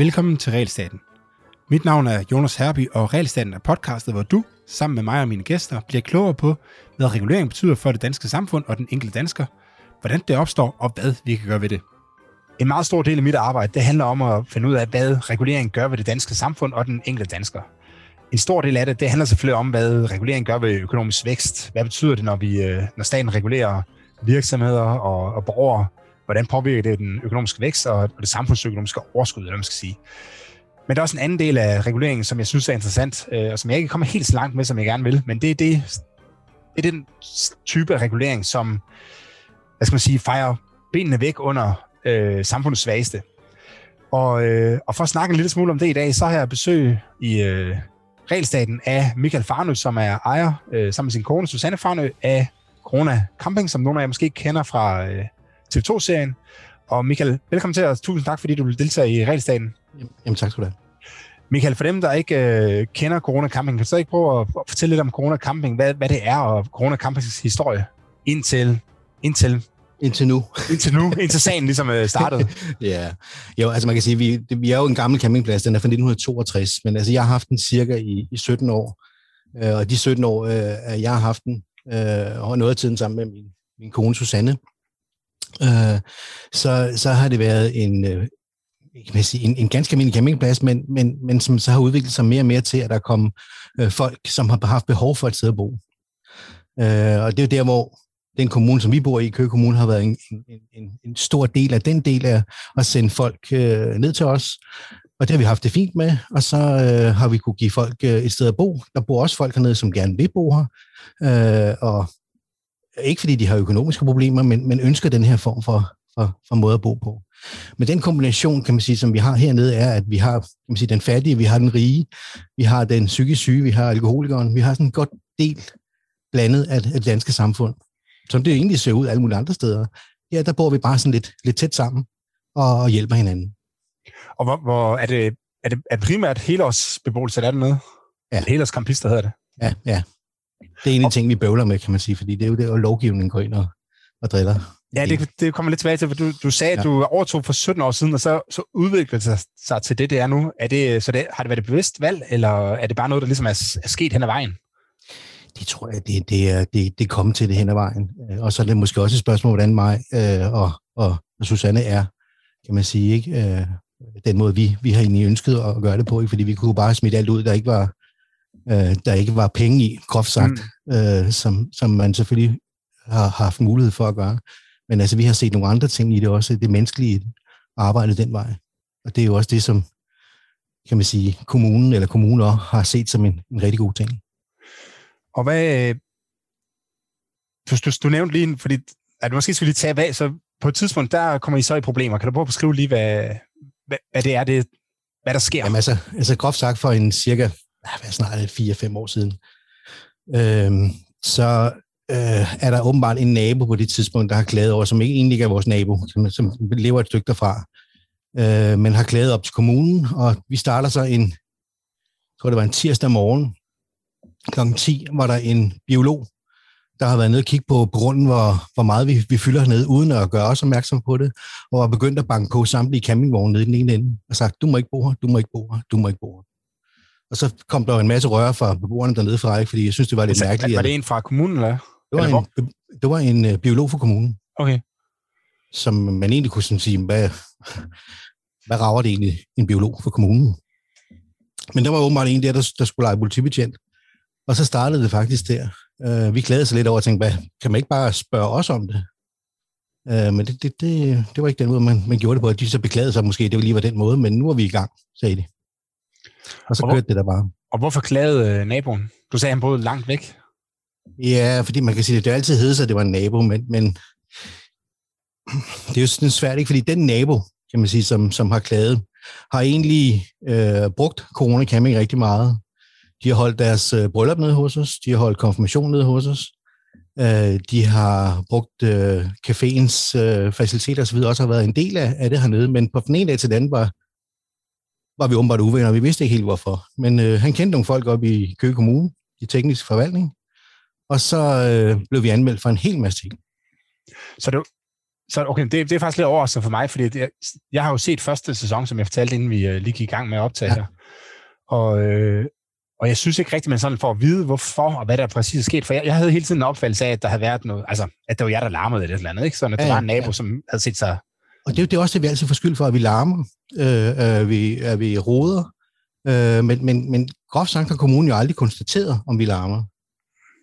Velkommen til Realstaten. Mit navn er Jonas Herby, og Realstaten er podcastet, hvor du, sammen med mig og mine gæster, bliver klogere på, hvad regulering betyder for det danske samfund og den enkelte dansker, hvordan det opstår, og hvad vi kan gøre ved det. En meget stor del af mit arbejde, det handler om at finde ud af, hvad regulering gør ved det danske samfund og den enkelte dansker. En stor del af det, det handler selvfølgelig om, hvad regulering gør ved økonomisk vækst. Hvad betyder det, når, vi, øh, når staten regulerer virksomheder og, og borgere? Hvordan påvirker det den økonomiske vækst og det samfundsøkonomiske overskud, eller man skal sige. Men der er også en anden del af reguleringen, som jeg synes er interessant, øh, og som jeg ikke kommer helt så langt med, som jeg gerne vil. Men det er, det, det er den type af regulering, som hvad skal man sige, fejrer benene væk under øh, samfundets svageste. Og, øh, og for at snakke en lille smule om det i dag, så har jeg besøg i øh, regelstaten af Michael Farnø, som er ejer øh, sammen med sin kone Susanne Farnø af Corona Camping, som nogle af jer måske kender fra øh, TV2-serien. Og Michael, velkommen til os. Tusind tak, fordi du vil deltage i regelstaten. Jamen tak skal du have. Michael, for dem, der ikke øh, kender Corona Camping, kan du så ikke prøve at, fortælle lidt om Corona Camping, hvad, hvad det er, og Corona Campings historie indtil, indtil Indtil nu. indtil nu, indtil sagen ligesom øh, startede. ja, jo, altså man kan sige, vi, det, vi er jo en gammel campingplads, den er fra 1962, men altså jeg har haft den cirka i, i 17 år, øh, og de 17 år, øh, jeg har haft den, øh, og noget af tiden sammen med min, min kone Susanne, øh, så, så har det været en, øh, kan man sige, en, en ganske almindelig campingplads, men, men, men som så har udviklet sig mere og mere til, at der kom øh, folk, som har haft behov for et sted at bo. Øh, og det er jo der, hvor den kommune, som vi bor i, Køge Kommune, har været en, en, en, en stor del af den del af at sende folk øh, ned til os. Og det har vi haft det fint med, og så øh, har vi kunne give folk øh, et sted at bo. Der bor også folk hernede, som gerne vil bo her. Øh, og ikke fordi de har økonomiske problemer, men, men ønsker den her form for, for, for måde at bo på. Men den kombination, kan man sige, som vi har hernede, er, at vi har kan man sige, den fattige, vi har den rige, vi har den psykisk syge, vi har alkoholikeren, vi har sådan en godt del blandet af det danske samfund som det egentlig ser ud alle mulige andre steder, ja, der bor vi bare sådan lidt, lidt tæt sammen og, hjælper hinanden. Og hvor, hvor er, det, er, det, er primært helårsbeboelse, der er dernede? Ja. Helårskampister hedder det. Ja, ja. Det er en af de ting, vi bøvler med, kan man sige, fordi det er jo det, at lovgivningen går ind og, og driller. Ja, det, det kommer lidt tilbage til, for du, du sagde, at ja. du overtog for 17 år siden, og så, så udviklede det sig til det, det er nu. Er det, så det, har det været et bevidst valg, eller er det bare noget, der ligesom er, er sket hen ad vejen? det tror jeg, det, det, er, det, det kommer til det hen ad vejen. Øh, og så er det måske også et spørgsmål, hvordan mig øh, og, og Susanne er, kan man sige, ikke? Øh, den måde, vi, vi har egentlig ønsket at gøre det på, ikke? fordi vi kunne bare smide alt ud, der ikke var, øh, der ikke var penge i, groft sagt, mm. øh, som, som man selvfølgelig har, haft mulighed for at gøre. Men altså, vi har set nogle andre ting i det også, det menneskelige arbejde den vej. Og det er jo også det, som, kan man sige, kommunen eller kommuner har set som en, en rigtig god ting. Og hvad... Du, du, du nævnte lige, fordi at måske skal vi lige tage hvad, så på et tidspunkt, der kommer I så i problemer. Kan du prøve at beskrive lige, hvad, hvad, hvad det er, det, hvad der sker? Jamen altså, altså groft sagt for en cirka, hvad snart 4-5 år siden, øh, så øh, er der åbenbart en nabo på det tidspunkt, der har klaget over, som ikke egentlig ikke er vores nabo, som, som lever et stykke derfra, øh, men har klaget op til kommunen, og vi starter så en, jeg tror det var en tirsdag morgen, kl. 10 var der en biolog, der har været nede og kigge på, grunden, hvor, hvor meget vi, vi fylder ned uden at gøre os opmærksom på det, og var begyndt at banke på samtlige campingvogne nede i den ene ende, og sagt, du må ikke bo her, du må ikke bo her, du må ikke bo her. Og så kom der en masse røre fra beboerne dernede fra, ikke? fordi jeg synes, det var lidt så, mærkeligt. Var det en fra kommunen, eller? Det var, eller en, det var en uh, biolog fra kommunen. Okay. Som man egentlig kunne sådan sige, hvad, hvad rager det egentlig en biolog for kommunen? Men der var åbenbart en der, der, der skulle lege politibetjent. Og så startede det faktisk der. Uh, vi glædede sig lidt over at tænke, hvad, kan man ikke bare spørge os om det? Uh, men det, det, det, det var ikke den måde, man, man gjorde det på. At de så beklagede sig måske, det lige var den måde, men nu er vi i gang, sagde de. Og så og kørte hvor, det der bare. Og hvorfor klagede uh, naboen? Du sagde, han boede langt væk. Ja, fordi man kan sige, at det altid hed sig, at det var en nabo, men, men det er jo sådan svært, ikke? Fordi den nabo, kan man sige, som, som har klaget, har egentlig øh, brugt corona camping rigtig meget. De har holdt deres øh, bryllup nede hos os, de har holdt konfirmation nede hos os, øh, de har brugt øh, caféens øh, faciliteter osv., også har været en del af, af det hernede, men på den ene dag til den anden var, var vi åbenbart uvenner, vi vidste ikke helt hvorfor. Men øh, han kendte nogle folk op i Køge Kommune, i teknisk forvaltning, og så øh, blev vi anmeldt for en hel masse ting. Så det, så okay, det, det er faktisk lidt overraskende for mig, fordi det, jeg har jo set første sæson, som jeg fortalte, inden vi uh, lige gik i gang med at optage ja. her. Og, øh, og jeg synes ikke rigtigt, man sådan får at vide, hvorfor og hvad der præcis er sket. For jeg, jeg havde hele tiden en opfattelse af, at der havde været noget, altså, at det var jeg, der larmede det eller andet, ikke? Sådan, at ja, der var en nabo, ja. som havde set sig... Og det, det er også det, vi altid får skyld for, at vi larmer, øh, øh, vi, at vi roder. Øh, men, men, men groft sagt har kommunen jo aldrig konstateret, om vi larmer.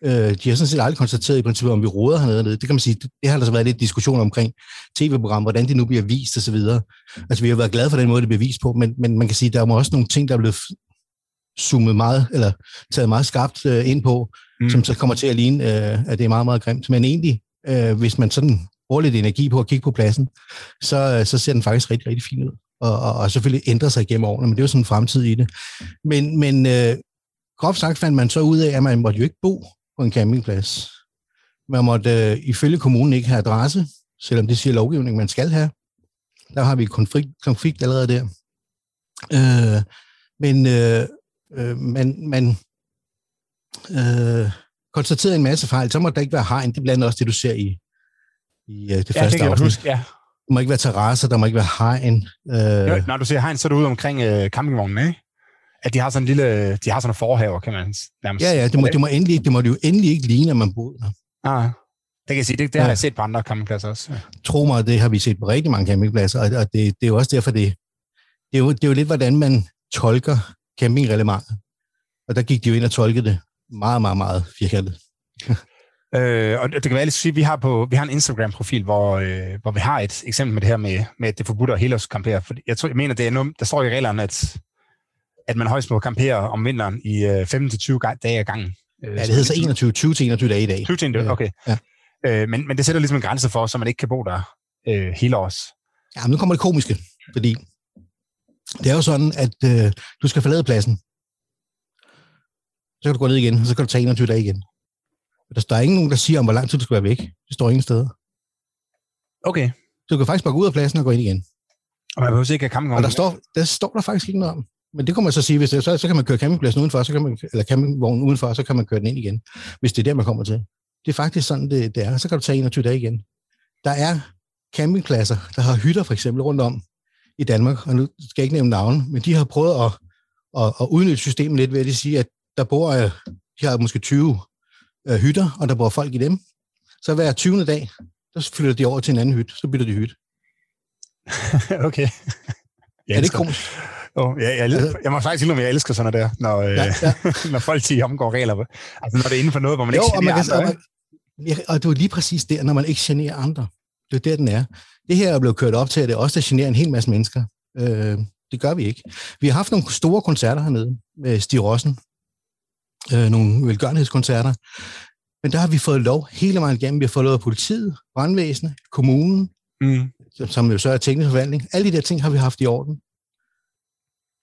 Øh, de har sådan set aldrig konstateret i princippet, om vi råder hernede. Det kan man sige, det har der så været lidt diskussion omkring tv-program, hvordan det nu bliver vist osv. Altså vi har været glade for den måde, det bliver vist på, men, men man kan sige, der er også nogle ting, der er blevet zoomet meget, eller taget meget skarpt øh, ind på, mm. som så kommer til at ligne, øh, at det er meget, meget grimt. Men egentlig, øh, hvis man sådan bruger lidt energi på at kigge på pladsen, så, øh, så ser den faktisk rigtig, rigtig fin ud. Og, og, og selvfølgelig ændrer sig gennem årene, men det er jo sådan en fremtid i det. Men, men øh, groft sagt fandt man så ud af, at man måtte jo ikke bo på en campingplads. Man måtte øh, ifølge kommunen ikke have adresse, selvom det siger lovgivning, man skal have. Der har vi konflikt, konflikt allerede der. Øh, men øh, øh, man, man øh, konstaterede en masse fejl. Så må der ikke være hegn. Det er blandt også det, du ser i, i øh, det ja, første det afsnit. Huske, ja. Der må ikke være terrasser, der må ikke være hegn. Øh, når du siger hegn, så er du ude omkring øh, campingvognen, ikke? at de har sådan en lille, de har sådan en forhaver, kan man nærmest. Ja, ja, det må, det må, endelig, det må det jo endelig ikke ligne, at man bor der. Ah, det kan jeg sige, det, det ja. har jeg set på andre campingpladser også. Ja. Tro mig, det har vi set på rigtig mange campingpladser, og, og det, det er jo også derfor, det, det, er jo, det er jo lidt, hvordan man tolker campingreglementet. Og der gik de jo ind og tolkede det meget, meget, meget firkantet. øh, og det kan være lidt sige, at vi har, på, vi har en Instagram-profil, hvor, øh, hvor vi har et eksempel med det her med, med at det forbudt at helårskampere. For jeg, tror, jeg mener, det er noget, der står i reglerne, at at man højst må campere om vinteren i øh, 15-20 dage ad gangen. Øh, ja, det hedder så 21, 20 til 21 dage i dag. 20 til 21, okay. Ja. Øh, men, men det sætter ligesom en grænse for, så man ikke kan bo der øh, hele års. Ja, men nu kommer det komiske, fordi det er jo sådan, at øh, du skal forlade pladsen. Så kan du gå ned igen, og så kan du tage 21 dage igen. Der står ingen nogen, der siger om, hvor lang tid du skal være væk. Det står ingen steder. Okay. Så du kan faktisk bare gå ud af pladsen og gå ind igen. Og man behøver ikke have campingvogn. Og der står, der står der faktisk ikke noget om. Men det kan man så sige, hvis det, så, så kan man køre campingpladsen udenfor, så kan man, eller campingvognen udenfor, så kan man køre den ind igen, hvis det er der, man kommer til. Det er faktisk sådan, det, det er. Så kan du tage 21 dage igen. Der er campingpladser, der har hytter for eksempel rundt om i Danmark, og nu skal jeg ikke nævne navn, men de har prøvet at, at, at udnytte systemet lidt ved at sige, at der bor, øh, de har måske 20 uh, hytter, og der bor folk i dem. Så hver 20. dag, så flytter de over til en anden hytte, så bytter de hytte. okay. Ja, er det komisk? Oh, ja, jeg, altså- jeg må faktisk sige, at jeg elsker sådan noget der, når, ja, ja. når folk siger omgår regler. Altså når det er inden for noget, hvor man jo, ikke generer andre. Og, man, ja, og det er lige præcis der, når man ikke generer andre. Det er der, den er. Det her er blevet kørt op til, at det er også der generer en hel masse mennesker. Øh, det gør vi ikke. Vi har haft nogle store koncerter hernede med Stig Rossen. Øh, nogle velgørenhedskoncerter. Men der har vi fået lov hele vejen igennem. Vi har fået lov af politiet, brandvæsenet, kommunen, mm. som jo så er teknisk forvaltning. Alle de der ting har vi haft i orden.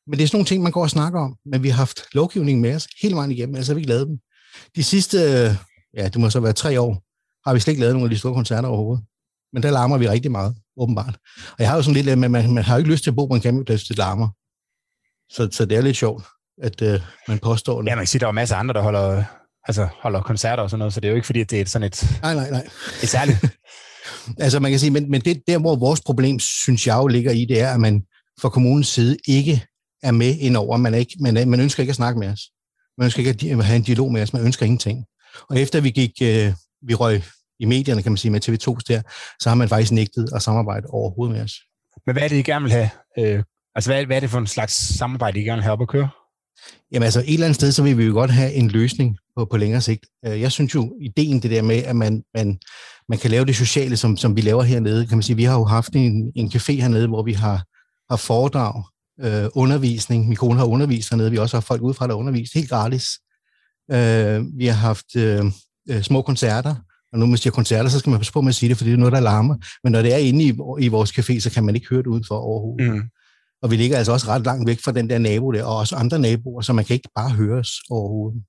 Men det er sådan nogle ting, man går og snakker om. Men vi har haft lovgivningen med os hele vejen igennem, altså har vi ikke lavet dem. De sidste, ja, det må så være tre år, har vi slet ikke lavet nogle af de store koncerter overhovedet. Men der larmer vi rigtig meget, åbenbart. Og jeg har jo sådan lidt, at man, man har jo ikke lyst til at bo på en campingplads, det larmer. Så, så det er lidt sjovt, at uh, man påstår det. Ja, man kan sige, der er masser af andre, der holder, altså, holder koncerter og sådan noget, så det er jo ikke fordi, at det er sådan et... Nej, nej, nej. Et særligt. altså man kan sige, men, men det der, hvor vores problem, synes jeg jo ligger i, det er, at man fra kommunens side ikke er med indover. Man, er ikke, man, man ønsker ikke at snakke med os. Man ønsker ikke at have en dialog med os. Man ønsker ingenting. Og efter vi gik, øh, vi røg i medierne, kan man sige, med TV2 der, så har man faktisk nægtet at samarbejde overhovedet med os. Men hvad er det, I gerne vil have? Øh, altså, hvad, hvad er det for en slags samarbejde, I gerne vil have op at køre? Jamen altså, et eller andet sted, så vil vi jo godt have en løsning på, på længere sigt. Øh, jeg synes jo, ideen det der med, at man, man, man kan lave det sociale, som, som vi laver hernede, kan man sige, vi har jo haft en, en café hernede, hvor vi har, har foredrag øh, undervisning. Min kone har undervist hernede. Vi også har folk udefra, der undervist helt gratis. Øh, vi har haft øh, øh små koncerter. Og når man siger koncerter, så skal man passe på med at sige det, for det er noget, der larmer. Men når det er inde i, i vores café, så kan man ikke høre det udenfor overhovedet. Mm. Og vi ligger altså også ret langt væk fra den der nabo der, og også andre naboer, så man kan ikke bare høre os overhovedet.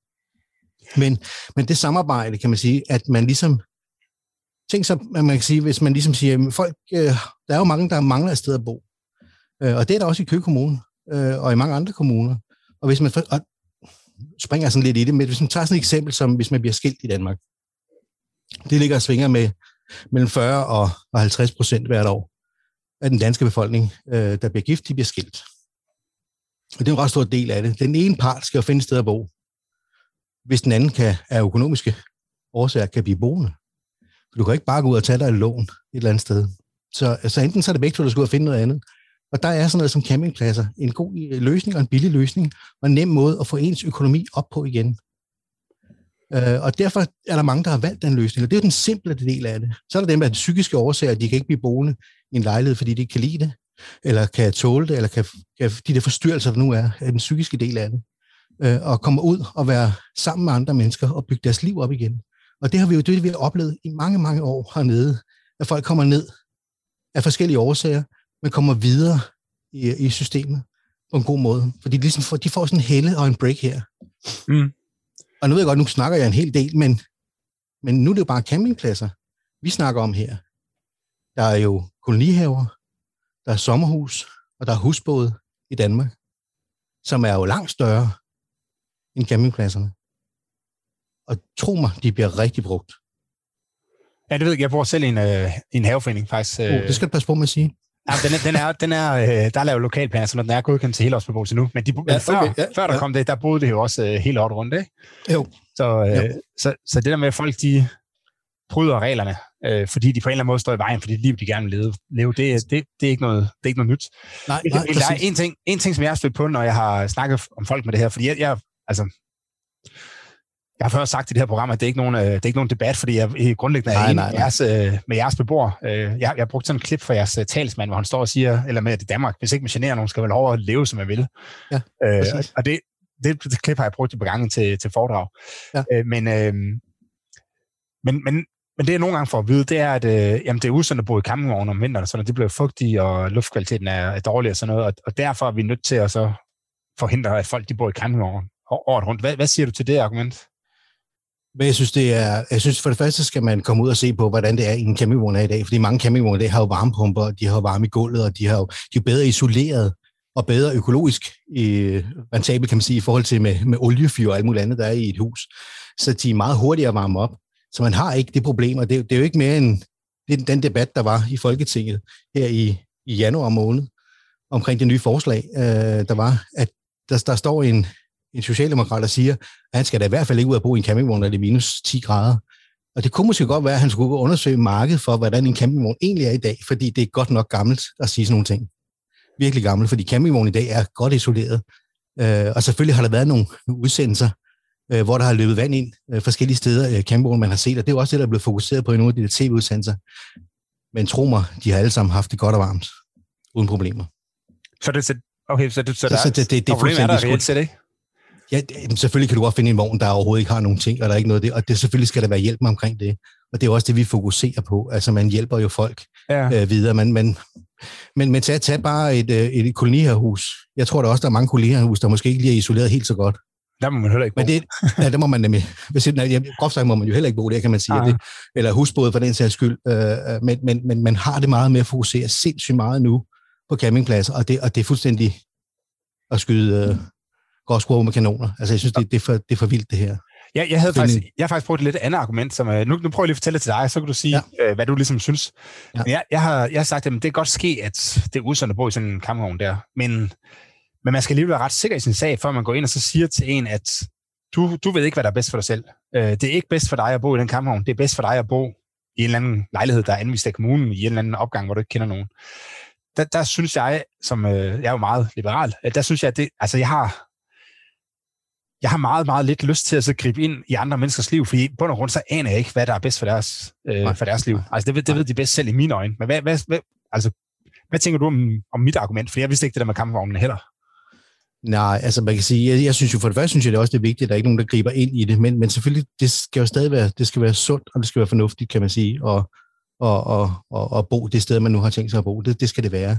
Men, men det samarbejde, kan man sige, at man ligesom Tænk så, at man kan sige, hvis man ligesom siger, at folk, øh, der er jo mange, der mangler et sted at bo. Øh, og det er der også i Køge Kommune, øh, og i mange andre kommuner. Og hvis man og springer sådan lidt i det, men hvis man tager sådan et eksempel, som hvis man bliver skilt i Danmark. Det ligger og svinger med mellem 40 og, og 50 procent hvert år af den danske befolkning, øh, der bliver gift, de bliver skilt. Og det er en ret stor del af det. Den ene part skal jo finde et sted at bo, hvis den anden kan, af økonomiske årsager kan blive boende. For du kan ikke bare gå ud og tage dig et lån et eller andet sted. Så altså, enten så er det begge to, der skal ud og finde noget andet. Og der er sådan noget som campingpladser en god øh, løsning og en billig løsning, og en nem måde at få ens økonomi op på igen. Øh, og derfor er der mange, der har valgt den løsning, og det er jo den simple del af det. Så er der dem, der er psykiske årsager, de kan ikke blive boende en lejlighed, fordi de ikke kan lide det, eller kan tåle det, eller kan, kan de der forstyrrelser, der nu er, er den psykiske del af det, øh, og komme ud og være sammen med andre mennesker og bygge deres liv op igen. Og det har vi jo det, vi har oplevet i mange, mange år hernede, at folk kommer ned af forskellige årsager, men kommer videre i, i systemet på en god måde. Fordi de, ligesom får, de får sådan en helle og en break her. Mm. Og nu ved jeg godt, nu snakker jeg en hel del, men, men nu er det jo bare campingpladser, vi snakker om her. Der er jo kolonihaver, der er sommerhus, og der er husbåde i Danmark, som er jo langt større end campingpladserne. Og tro mig, de bliver rigtig brugt. Ja, det ved jeg. Jeg bor selv i en, øh, en haveforening, faktisk. Øh. Oh, det skal du passe på med at sige. Ja, den er, den er, den er, øh, der er lavet lokalplaner, så den er godkendt til hele årsbeboelse nu. Men, de, ja, før, okay, ja, før der ja. kom det, der boede det jo også øh, hele året rundt, ikke? Jo. Så, øh, jo. Så, så det der med, at folk de bryder reglerne, øh, fordi de på en eller anden måde står i vejen for det liv, de gerne vil leve, leve det, det, det, er ikke noget, det er ikke noget nyt. Nej, nej, der er en ting, en ting, som jeg har stødt på, når jeg har snakket om folk med det her, fordi jeg, jeg altså, jeg har før sagt i det her program, at det er ikke nogen, øh, det er ikke nogen debat, fordi jeg grundlæggende er enig med jeres, øh, med jeres beboere. Øh, jeg, jeg har brugt sådan en klip fra jeres talsmand, hvor han står og siger, eller med, at i Danmark, hvis ikke man generer nogen, skal vel over at leve, som man vil. Ja, øh, og det, det, det klip har jeg brugt i begangen til, til foredrag. Ja. Øh, men, øh, men, men, men det jeg nogle gange får at vide, det er, at øh, jamen, det er usundt at bo i campingvogn om vinteren, så det bliver fugtigt, og luftkvaliteten er, er dårlig og sådan noget, og, og derfor er vi nødt til at så forhindre, at folk de bor i campingvogn året rundt. Hvad, hvad siger du til det argument? Men jeg synes, det er, jeg synes for det første skal man komme ud og se på, hvordan det er i en campingvogn i dag, fordi mange campingvogne i dag har jo varmepumper, de har varme i gulvet, og de, har jo, de er bedre isoleret og bedre økologisk i, rentabel, kan man sige, i forhold til med, med oliefyr og alt muligt andet, der er i et hus. Så de er meget hurtigere at varme op. Så man har ikke det problem, og det, det er jo ikke mere end det, den debat, der var i Folketinget her i, i januar måned, omkring det nye forslag, øh, der var, at der, der står en, en socialdemokrat, der siger, at han skal da i hvert fald ikke ud og bo i en campingvogn, når det er minus 10 grader. Og det kunne måske godt være, at han skulle undersøge markedet for, hvordan en campingvogn egentlig er i dag, fordi det er godt nok gammelt at sige sådan nogle ting. Virkelig gammelt, fordi campingvognen i dag er godt isoleret. Øh, og selvfølgelig har der været nogle udsendelser, øh, hvor der har løbet vand ind øh, forskellige steder, øh, campingvognen man har set, og det er også det, der er blevet fokuseret på i nogle af de tv-udsendelser. Men tro mig, de har alle sammen haft det godt og varmt, uden problemer. Så det, okay, så det, så der, så det, det, det, det er fuldstændig der set, ikke? Ja, det, selvfølgelig kan du godt finde en vogn, der overhovedet ikke har nogen ting, og der er ikke noget af det, og det selvfølgelig skal der være hjælp omkring det. Og det er også det, vi fokuserer på. Altså, man hjælper jo folk ja. øh, videre. Man, man, men, men tag, tag bare et, øh, et koloniherhus. Jeg tror der også, der er mange koloniherhus, der måske ikke lige er isoleret helt så godt. Der må man heller ikke bo. Men det, ja, der må man nemlig. Hvis, nej, groft sagt må man jo heller ikke bo der, kan man sige. Det, eller husbåde for den sags skyld. Øh, øh, men, men, men man har det meget med at fokusere sindssygt meget nu på campingpladser, og det, og det er fuldstændig at skyde, øh, skrue med kanoner. Altså, jeg synes, det, det, er, for, det er for vildt, det her. Ja, jeg, havde faktisk, jeg har faktisk brugt et lidt andet argument, som, uh, nu, nu prøver jeg lige at fortælle det til dig, så kan du sige, ja. uh, hvad du ligesom synes. Ja. Men jeg, jeg, har, jeg har sagt, at det kan godt ske, at det er usundt at bo i sådan en kampvogn der, men, men man skal alligevel være ret sikker i sin sag, før man går ind og så siger til en, at du, du ved ikke, hvad der er bedst for dig selv. Uh, det er ikke bedst for dig at bo i den kampvogn, det er bedst for dig at bo i en eller anden lejlighed, der er anvist af kommunen, i en eller anden opgang, hvor du ikke kender nogen. Der, der synes jeg, som uh, jeg er jo meget liberal, der synes jeg, at det, altså jeg har, jeg har meget, meget lidt lyst til at så gribe ind i andre menneskers liv, fordi på og grund så aner jeg ikke, hvad der er bedst for deres, øh, for deres liv. Altså det ved, det ved de bedst selv i mine øjne. Men hvad, hvad, hvad, altså, hvad tænker du om, om mit argument? For jeg vidste ikke det der med kampvognen heller. Nej, altså man kan sige, jeg, jeg synes jo for det første, synes jeg det er også det er vigtigt, at der er ikke nogen, der griber ind i det, men, men selvfølgelig, det skal jo stadig være, det skal være sundt, og det skal være fornuftigt, kan man sige, og, og, og, og, og bo det sted, man nu har tænkt sig at bo. Det, det skal det være.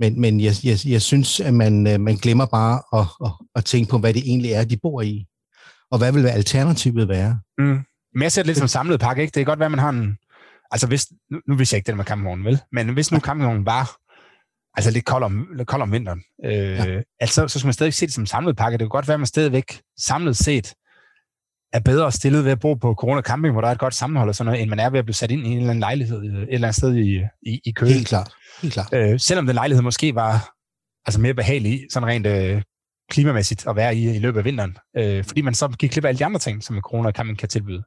Men, men jeg, jeg, jeg synes, at man, øh, man glemmer bare at, at, at tænke på, hvad det egentlig er, de bor i. Og hvad vil alternativet være? Mm. Men jeg ser det lidt som samlet pakke, ikke? Det kan godt være, at man har en... Altså, hvis, nu, nu vidste jeg ikke det med kampvognen, vel? Men hvis nu kampvognen var altså lidt kold om, lidt kold om vinteren, øh, ja. altså, så skal man stadig se det som samlet pakke. Det kan godt være, at man stadigvæk samlet set er bedre stillet ved at bo på Corona Camping, hvor der er et godt sammenhold og sådan noget, end man er ved at blive sat ind i en eller anden lejlighed et eller andet sted i, i, i Køge. Helt klart. Helt klart. Øh, selvom den lejlighed måske var altså mere behagelig, sådan rent øh, klimamæssigt at være i i løbet af vinteren, øh, fordi man så gik klip af alle de andre ting, som Corona Camping kan tilbyde.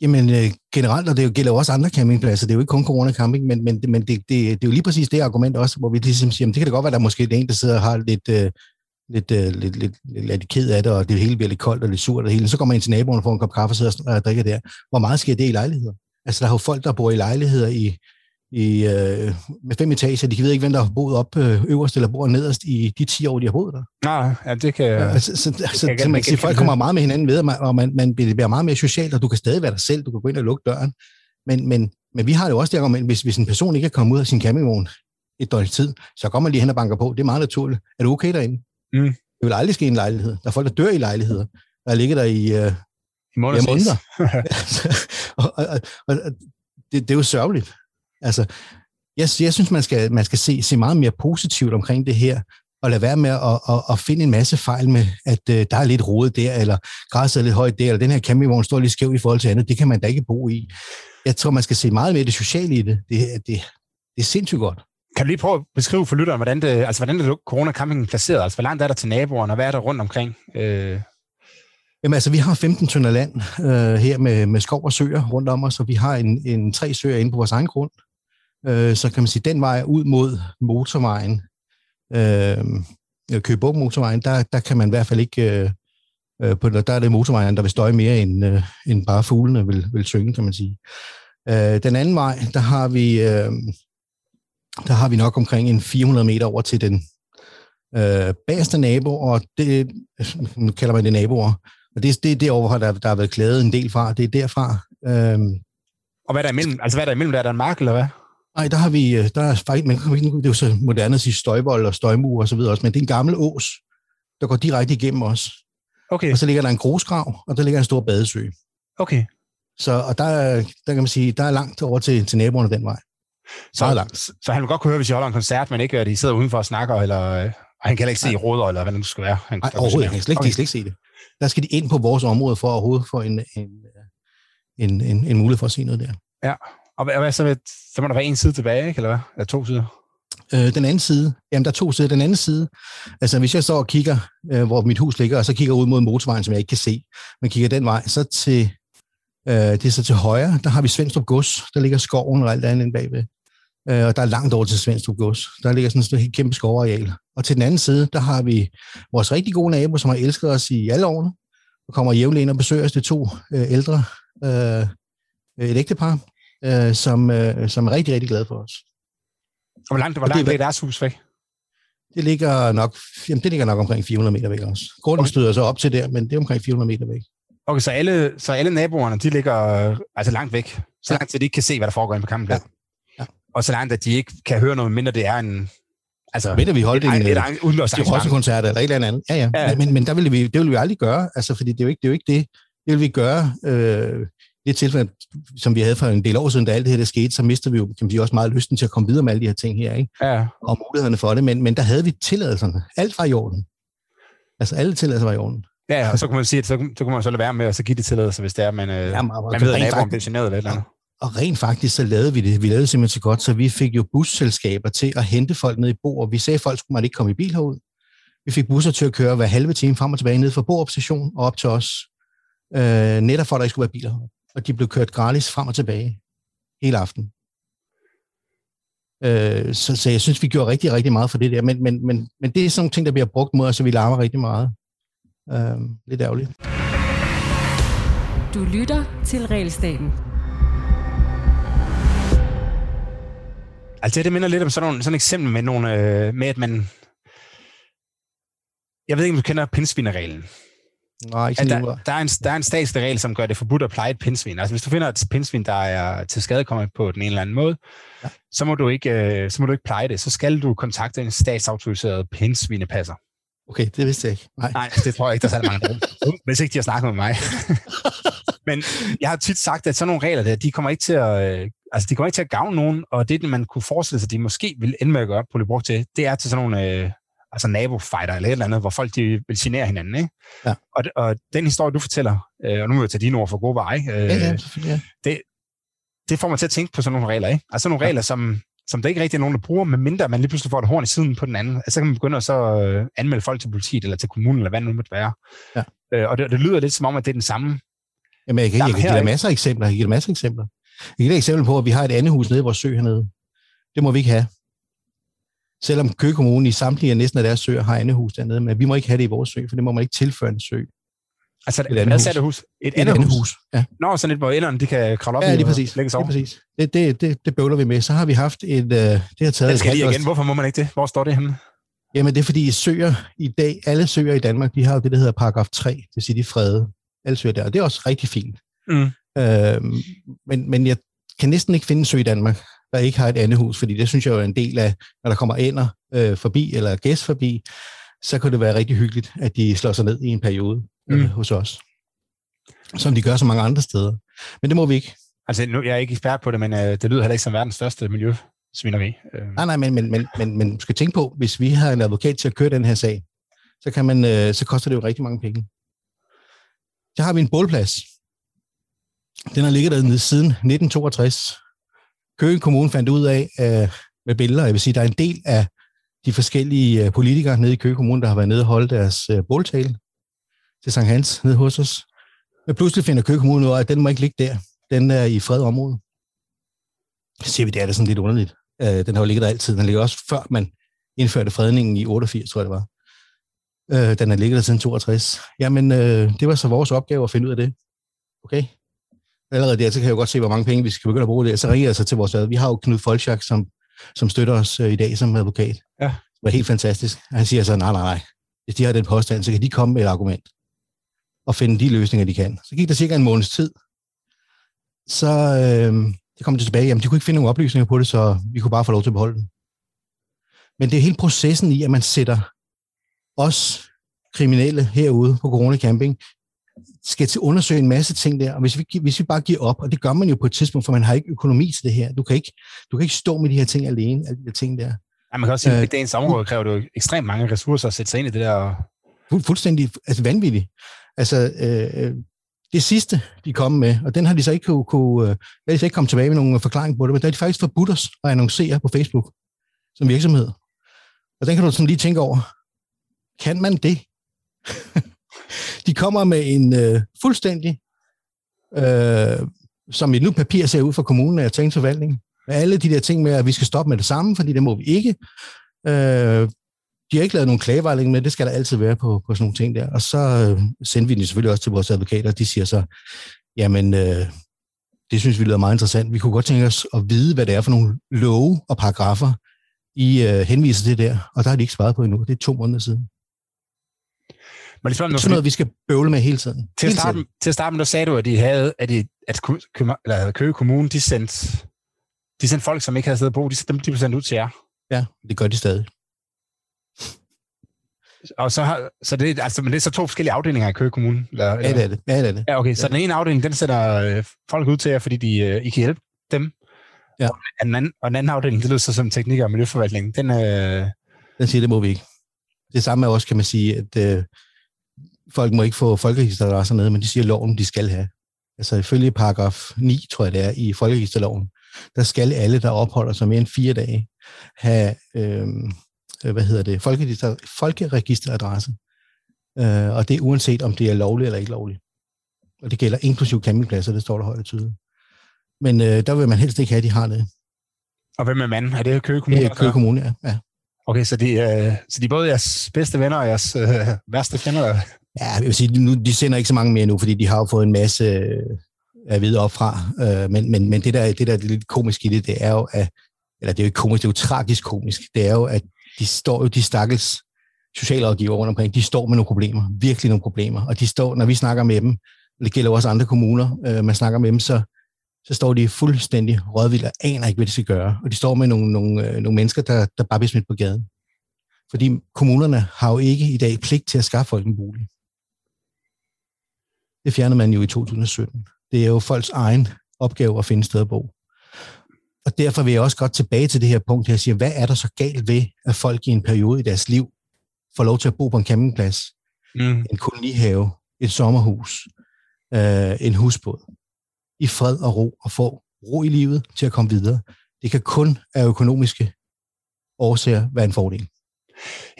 Jamen øh, generelt, og det gælder jo også andre campingpladser, det er jo ikke kun Corona Camping, men, men, men det, det, det er jo lige præcis det argument også, hvor vi ligesom siger, jamen, det kan da godt være, der er måske en, der sidder og har lidt, øh, lidt, øh, lidt, lidt, lidt, lidt ked af det, og det hele bliver lidt koldt og lidt surt og det hele. Så kommer man ind til naboen og får en kop kaffe og sidder og drikker der. Hvor meget sker det i lejligheder? Altså, der er jo folk, der bor i lejligheder i, i, øh, med fem etager. De ved ikke, hvem der har boet op øh, øverst eller bor nederst i de 10 år, de har boet der. Nej, ja, det kan... Ja, altså, så, så, så, så man kan sige, folk kommer meget med hinanden ved, og man, man bliver meget mere socialt, og du kan stadig være dig selv. Du kan gå ind og lukke døren. Men, men, men vi har jo også det argument, hvis, hvis en person ikke er kommet ud af sin campingvogn et døgns tid, så kommer man lige hen og banker på. Det er meget naturligt. Er du okay derinde? Mm. Det vil aldrig ske i en lejlighed. Der er folk, der dør i lejligheder. Der ligger der i, øh, I måneder. Ja, måneder. og, og, og, og det, det er jo sørgeligt. Altså, jeg, jeg synes, man skal, man skal se, se meget mere positivt omkring det her, og lade være med at, at, at finde en masse fejl med, at uh, der er lidt rodet der, eller græsset er lidt højt der, eller den her campingvogn står lidt skæv i forhold til andet. Det kan man da ikke bo i. Jeg tror, man skal se meget mere det sociale i det. Det, det, det er sindssygt godt. Kan du lige prøve at beskrive for lytteren, hvordan det, altså, hvordan det Corona Camping placeret? Altså, hvor langt er der til naboerne, og hvad er der rundt omkring? Øh... Jamen altså, vi har 15 tønder land øh, her med, med skov og søer rundt om os, og vi har en, en tre søer inde på vores egen grund. Øh, så kan man sige, den vej ud mod motorvejen, øh, øh Køge motorvejen, der, der kan man i hvert fald ikke, øh, øh på, der er det motorvejen, der vil støje mere end, øh, end bare fuglene vil, vil synge, kan man sige. Øh, den anden vej, der har vi, øh, der har vi nok omkring en 400 meter over til den øh, bagerste nabo, og det, øh, nu kalder man det naboer, og det, det er derovre, der, der har været klædet en del fra, det er derfra. Øh, og hvad er der imellem? Altså hvad er der imellem? Der er der en mark, eller hvad? Nej, der har vi, øh, der er faktisk, man, det er jo så moderne at sige støjbold og støjmur og så videre også, men det er en gammel ås, der går direkte igennem os. Okay. Og så ligger der en grusgrav, og der ligger en stor badesø. Okay. Så, og der, der kan man sige, der er langt over til, til naboerne den vej. Så, Meget langt. Så, så han vil godt kunne høre, hvis I holder en koncert, men ikke at I sidder udenfor og snakker, eller øh, og han kan heller ikke se råder, eller hvad det nu skal være. Han, Nej, overhovedet. Han kan slet, okay. slet ikke se det. Der skal de ind på vores område for at overhovedet få en, en, en, en, en mulighed for at se noget der. Ja, og hvad, hvad så, med, så må der være en side tilbage, ikke, eller hvad? Eller to sider? Øh, den anden side, jamen der er to sider. Den anden side, altså hvis jeg står og kigger, øh, hvor mit hus ligger, og så kigger ud mod motorvejen, som jeg ikke kan se, men kigger den vej, så til, øh, det er så til højre, der har vi Svendstrup Gods, der ligger skoven og alt andet end bagved. Øh, og der er langt over til Svendstrup Gods. Der ligger sådan et helt kæmpe skovareal. Og til den anden side, der har vi vores rigtig gode nabo, som har elsket os i alle årene, og kommer jævnligt ind og besøger os, de to øh, ældre øh, et ægtepar, øh, som, øh, som er rigtig, rigtig glade for os. Og hvor langt, hvor langt det, er deres hus væk? Det ligger nok, jamen det ligger nok omkring 400 meter væk også. Grunden okay. støder så op til der, men det er omkring 400 meter væk. Okay, så alle, så alle naboerne, de ligger altså langt væk. Så langt, at de ikke kan se, hvad der foregår inde på kampen. Ja. ja. Og så langt, at de ikke kan høre noget, mindre det er en... Altså, Mindre vi holdt en, en, et, et, en koncert eller et eller andet. Ja, ja. ja. Men, men der ville vi, det ville vi aldrig gøre, altså, fordi det er jo ikke det. Er jo ikke det. det vil vi gøre øh, det tilfælde, som vi havde for en del år siden, da alt det her der skete, så mistede vi jo kan vi også meget lysten til at komme videre med alle de her ting her, ikke? Ja. og mulighederne for det, men, men der havde vi tilladelserne. Alt var i orden. Altså alle tilladelser var i orden. Ja, og så kunne man sige, at så, så kunne man så lade være med at så give det tilladelse, hvis det er, man, øh, ja, man, man ved, at naboen bliver generet eller noget. Og rent faktisk, så lavede vi det. Vi lavede det simpelthen så godt, så vi fik jo busselskaber til at hente folk ned i Bo, og vi sagde, at folk skulle man ikke komme i bil herud. Vi fik busser til at køre hver halve time frem og tilbage ned fra Borup station og op til os, øh, netop for, at der ikke skulle være biler herude og de blev kørt gratis frem og tilbage hele aften. Øh, så, så jeg synes, vi gjorde rigtig, rigtig meget for det der, men, men, men, men det er sådan nogle ting, der bliver brugt mod os, så vi larmer rigtig meget. Øh, lidt ærgerligt. Du lytter til Realstaten. Altså det minder lidt om sådan, nogle, sådan et eksempel med, nogle, øh, med at man... Jeg ved ikke, om du kender pindsvinereglen. Nej, ikke der, der, er en, der er en statslig regel, som gør det forbudt at pleje et pindsvin. Altså hvis du finder et pindsvin, der er til skadekommet på den ene eller anden måde, ja. så, må du ikke, øh, så må du ikke pleje det. Så skal du kontakte en statsautoriseret pindsvinepasser. Okay, det vidste jeg ikke. Nej, Nej det tror jeg ikke, der er særlig mange Hvis ikke de har snakket med mig. Men jeg har tit sagt, at sådan nogle regler der, de kommer ikke til at, øh, altså, de kommer ikke til at gavne nogen, og det, man kunne forestille sig, at de måske vil ende med at gøre, brugt til, det er til sådan nogle øh, altså nabofighter eller et eller andet, hvor folk de vil genere hinanden. Ikke? Ja. Og, og den historie, du fortæller, øh, og nu må jeg tage dine ord for gode veje, øh, Ja, ja. Ja. det, det får mig til at tænke på sådan nogle regler. Ikke? Altså nogle regler, som, som der ikke rigtig er nogen, der bruger, medmindre man lige pludselig får et horn i siden på den anden. Altså, så kan man begynde at så øh, anmelde folk til politiet, eller til kommunen, eller hvad det nu måtte være. Ja. Øh, og det, det lyder lidt som om, at det er den samme. Jamen, jeg kan, jeg kan give dig masser af eksempler. Jeg kan give dig masser af eksempler. Jeg kan give dig eksempel på, at vi har et andet hus nede i vores sø hernede. Det må vi ikke have. Selvom Køge Kommune i samtlige af næsten af deres søer har andet hus dernede, men vi må ikke have det i vores sø, for det må man ikke tilføre en sø. Altså, Et andet hvad hus. hus? Et, Et andet hus. Ja, Nå, sådan et, hvor ælderne, de kan kravle op ja lige og præcis. lægge Lige sig over. præcis. Det, det, det, det bøvler vi med. Så har vi haft et... Øh, det har taget Den skal et lige igen. Hvorfor må man ikke det? Hvor står det henne? Jamen, det er fordi søer i dag, alle søer i Danmark, de har jo det, der hedder paragraf 3, det vil sige, de er fredet. Alle søer der, og det er også rigtig fint. Mm. Øhm, men, men jeg kan næsten ikke finde en sø i Danmark, der ikke har et andet hus, fordi det synes jeg jo er en del af, når der kommer ender øh, forbi, eller gæst forbi, så kan det være rigtig hyggeligt, at de slår sig ned i en periode øh, Mm. hos os. Som de gør så mange andre steder. Men det må vi ikke. Altså, nu, jeg er ikke ekspert på det, men øh, det lyder heller ikke som verdens største miljøsvineri. Øh, Nej, nej, men, men, men, men, men skal tænke på, hvis vi har en advokat til at køre den her sag, så, kan man, øh, så koster det jo rigtig mange penge. Så har vi en bålplads. Den har ligget dernede siden 1962. Køge Kommune fandt ud af øh, med billeder, jeg vil sige, der er en del af de forskellige øh, politikere nede i Køge Kommune, der har været nede og holde deres øh, båltale til Sankt Hans nede hos os. Men pludselig finder Køge Kommune ud af, at den må ikke ligge der. Den er i fred område. Så siger vi, det er da sådan lidt underligt. Øh, den har jo ligget der altid. Den ligger også før man indførte fredningen i 88, tror jeg det var. Øh, den har ligget der siden 62. Jamen, øh, det var så vores opgave at finde ud af det. Okay? Allerede der, så kan jeg jo godt se, hvor mange penge vi skal begynde at bruge det. Så ringer jeg så til vores ad. Vi har jo Knud Folchak, som, som støtter os øh, i dag som advokat. Ja. Det var helt fantastisk. Han siger så, nej, nej, nej. Hvis de har den påstand, så kan de komme med et argument og finde de løsninger, de kan. Så gik der cirka en måneds tid. Så øh, det kom det tilbage. Jamen, de kunne ikke finde nogen oplysninger på det, så vi kunne bare få lov til at beholde den. Men det er hele processen i, at man sætter os kriminelle herude på Corona Camping, skal til undersøge en masse ting der, og hvis vi, hvis vi bare giver op, og det gør man jo på et tidspunkt, for man har ikke økonomi til det her. Du kan ikke, du kan ikke stå med de her ting alene, alle de her ting der. Ja, man kan også sige, Øh, at dagens område kræver det jo ekstremt mange ressourcer at sætte sig ind i det der. Fu- fuldstændig altså vanvittigt. Altså, øh, det sidste, de kom med, og den har de så ikke kunne, kunne øh, de så ikke kommet tilbage med nogen forklaring på det, men der har de faktisk forbudt os at annoncere på Facebook som virksomhed. Og den kan du sådan lige tænke over. Kan man det? de kommer med en øh, fuldstændig, øh, som et nu papir ser ud fra kommunen af tænkningsforvaltning, med alle de der ting med, at vi skal stoppe med det samme, fordi det må vi ikke. Øh, de har ikke lavet nogen klagevejledning med, det skal der altid være på, på sådan nogle ting der. Og så øh, sendte vi den selvfølgelig også til vores advokater, de siger så, jamen, øh, det synes vi lyder meget interessant. Vi kunne godt tænke os at vide, hvad det er for nogle love og paragrafer, I øh, henviser til der, og der har de ikke svaret på endnu. Det er to måneder siden. Men det er sådan noget, vi skal bøvle med hele tiden. til, at starte, til at starte med, der sagde du, at de havde, at, de, at eller Køge Kommune, de sendte, de sendte folk, som ikke havde sted at bo, de, dem, de blev sendt ud til jer. Ja, det gør de stadig. Og så, har, så det, altså, men det er så to forskellige afdelinger i Køge Kommune? Eller, Ja, det er det. Ja, det er det. Ja, okay. Så Ja. den ene afdeling, den sætter øh, folk ud til jer, fordi de, øh, I kan hjælpe dem. Ja. Og den anden, og den anden afdeling, det lyder så som teknik- og miljøforvaltning. Den, øh, Den siger, det må vi ikke. Det samme er også, kan man sige, at øh, folk må ikke få folkeregisteradresser ned, men de siger, loven de skal have. Altså ifølge paragraf 9, tror jeg det er, i folkeregisterloven, der skal alle, der opholder sig mere end fire dage, have, øh, øh, hvad hedder det, folkeregister, folkeregisteradresse. Øh, og det er uanset, om det er lovligt eller ikke lovligt. Og det gælder inklusiv campingpladser, det står der højt og tydeligt. Men øh, der vil man helst ikke have, at de har det. og hvem er manden? Er det Køge Kommune? Det er Køge Kommune, ja. ja. Okay, så de, øh, så de er både jeres bedste venner og jeres øh, værste fjender? Ja, jeg vil sige, nu, de sender ikke så mange mere nu, fordi de har jo fået en masse øh, at vide op fra. Øh, men, men, men det der, det der er lidt komisk i det, det er jo, at, eller det er jo ikke komisk, det er jo tragisk komisk, det er jo, at de står jo, de stakkels socialrådgiver rundt omkring, de står med nogle problemer, virkelig nogle problemer, og de står, når vi snakker med dem, det gælder også andre kommuner, øh, man snakker med dem, så, så står de fuldstændig rådvildt og aner ikke, hvad de skal gøre. Og de står med nogle, nogle, øh, nogle mennesker, der, der bare bliver smidt på gaden. Fordi kommunerne har jo ikke i dag pligt til at skaffe folk en bolig. Det fjernede man jo i 2017. Det er jo folks egen opgave at finde sted at bo. Og derfor vil jeg også godt tilbage til det her punkt her og sige, hvad er der så galt ved, at folk i en periode i deres liv får lov til at bo på en campingplads, Mm. en kolonihave, et sommerhus, øh, en husbåd, i fred og ro, og få ro i livet til at komme videre. Det kan kun af økonomiske årsager være en fordel.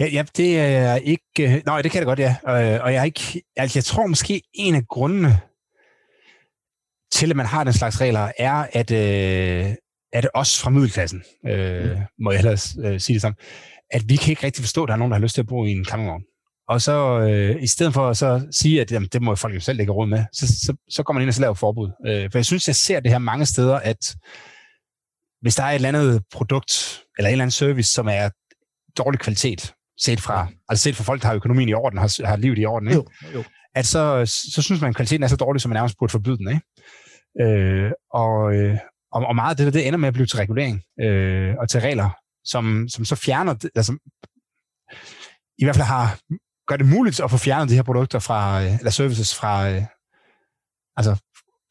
Ja, ja, det er ikke... Øh, nej, det kan det godt, ja. Og, og jeg, er ikke, altså, jeg tror måske, en af grundene til, at man har den slags regler, er, at, øh, at os fra middelklassen, øh, må jeg ellers øh, sige det sådan, at vi kan ikke rigtig forstå, at der er nogen, der har lyst til at bo i en campingvogn. Og så øh, i stedet for at så sige, at jamen, det må folk jo selv lægge råd med, så, så, så går man ind og så laver forbud. Øh, for jeg synes, jeg ser det her mange steder, at hvis der er et eller andet produkt, eller en eller anden service, som er dårlig kvalitet, set fra, altså set fra folk, der har økonomien i orden, har, har livet i orden, ikke? Jo, jo. at så, så synes man, at kvaliteten er så dårlig, som man nærmest burde forbyde den. Ikke? Øh, og, øh, og, og meget af det, det ender med at blive til regulering øh, og til regler, som, som så fjerner, det- altså, i hvert fald har, gør det muligt at få fjernet de her produkter fra, øh, eller services fra, øh, altså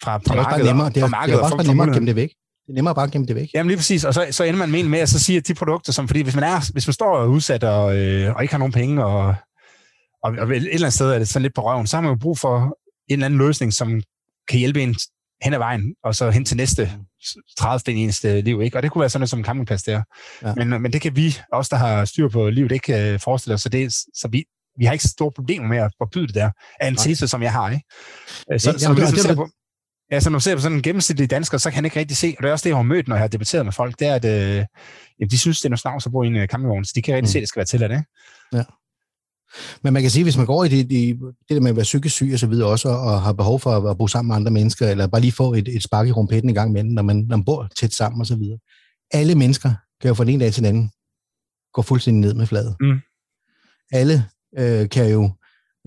fra, Det fra er også bare markedet, nemmere, det er, fra det er markedet og også bare nemmere at gemme det væk. Det er nemmere bare at gemme det væk. Jamen lige præcis, og så, så ender man med, med at så sige, at de produkter, som, fordi hvis man, er, hvis man står udsat og, øh, og ikke har nogen penge, og, og, og et eller andet sted er det sådan lidt på røven, så har man jo brug for en eller anden løsning, som kan hjælpe en hen ad vejen, og så hen til næste 30. i ens øh, liv. Ikke? Og det kunne være sådan noget som en campingplads der. Ja. Men, men det kan vi, os der har styr på livet, ikke øh, forestille os. Så, det, så vi, vi har ikke så store problemer med at forbyde det der, af en tese, som jeg har. Ikke? Så, Ja, så, jamen, når det- vi det- det- på, Ja, så når du ser på sådan en gennemsnitlig dansker, så kan han ikke rigtig se, og det er også det, jeg har mødt, når jeg har debatteret med folk, det er, at øh, jamen, de synes, det er noget snavs at i en øh, campingvogn, så de kan rigtig Mm. se, at det skal være tilladt, ikke? Men man kan sige, hvis man går i det, det, det der med at være psykisk syg og så videre også, og har behov for at, at bo sammen med andre mennesker, eller bare lige få et, et spark i rumpetten en gang imellem, når man, når man bor tæt sammen og så videre. Alle mennesker kan jo fra den ene dag til den anden gå fuldstændig ned med fladet. Mm. Alle øh, kan jo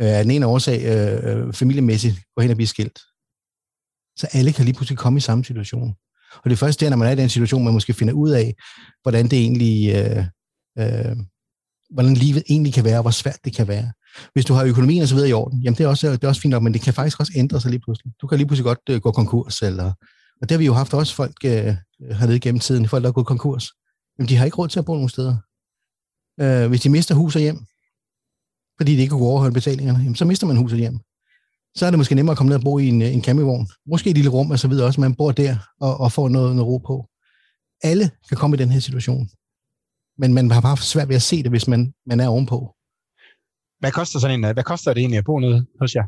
øh, af den ene årsag øh, øh, familiemæssigt gå hen og blive skilt. Så alle kan lige pludselig komme i samme situation. Og det er først der, når man er i den situation, man måske finder ud af, hvordan det egentlig, øh, øh, hvordan livet egentlig kan være, og hvor svært det kan være. Hvis du har økonomien og så videre i orden, jamen det er også, det er også fint nok, men det kan faktisk også ændre sig lige pludselig. Du kan lige pludselig godt øh, gå konkurs, eller, og det har vi jo haft også folk øh, hernede gennem tiden, folk der er gået konkurs. Jamen de har ikke råd til at bo nogen steder. Øh, hvis de mister hus og hjem, fordi de ikke kunne overholde betalingerne, jamen, så mister man hus og hjem. Så er det måske nemmere at komme ned og bo i en, øh, en campingvogn. Måske et lille rum og så videre også, man bor der og, og får noget, noget ro på. Alle kan komme i den her situation. Men man har bare svært ved at se det, hvis man, man er ovenpå. Hvad koster, sådan en, øh, hvad koster det egentlig at bo nede hos jer?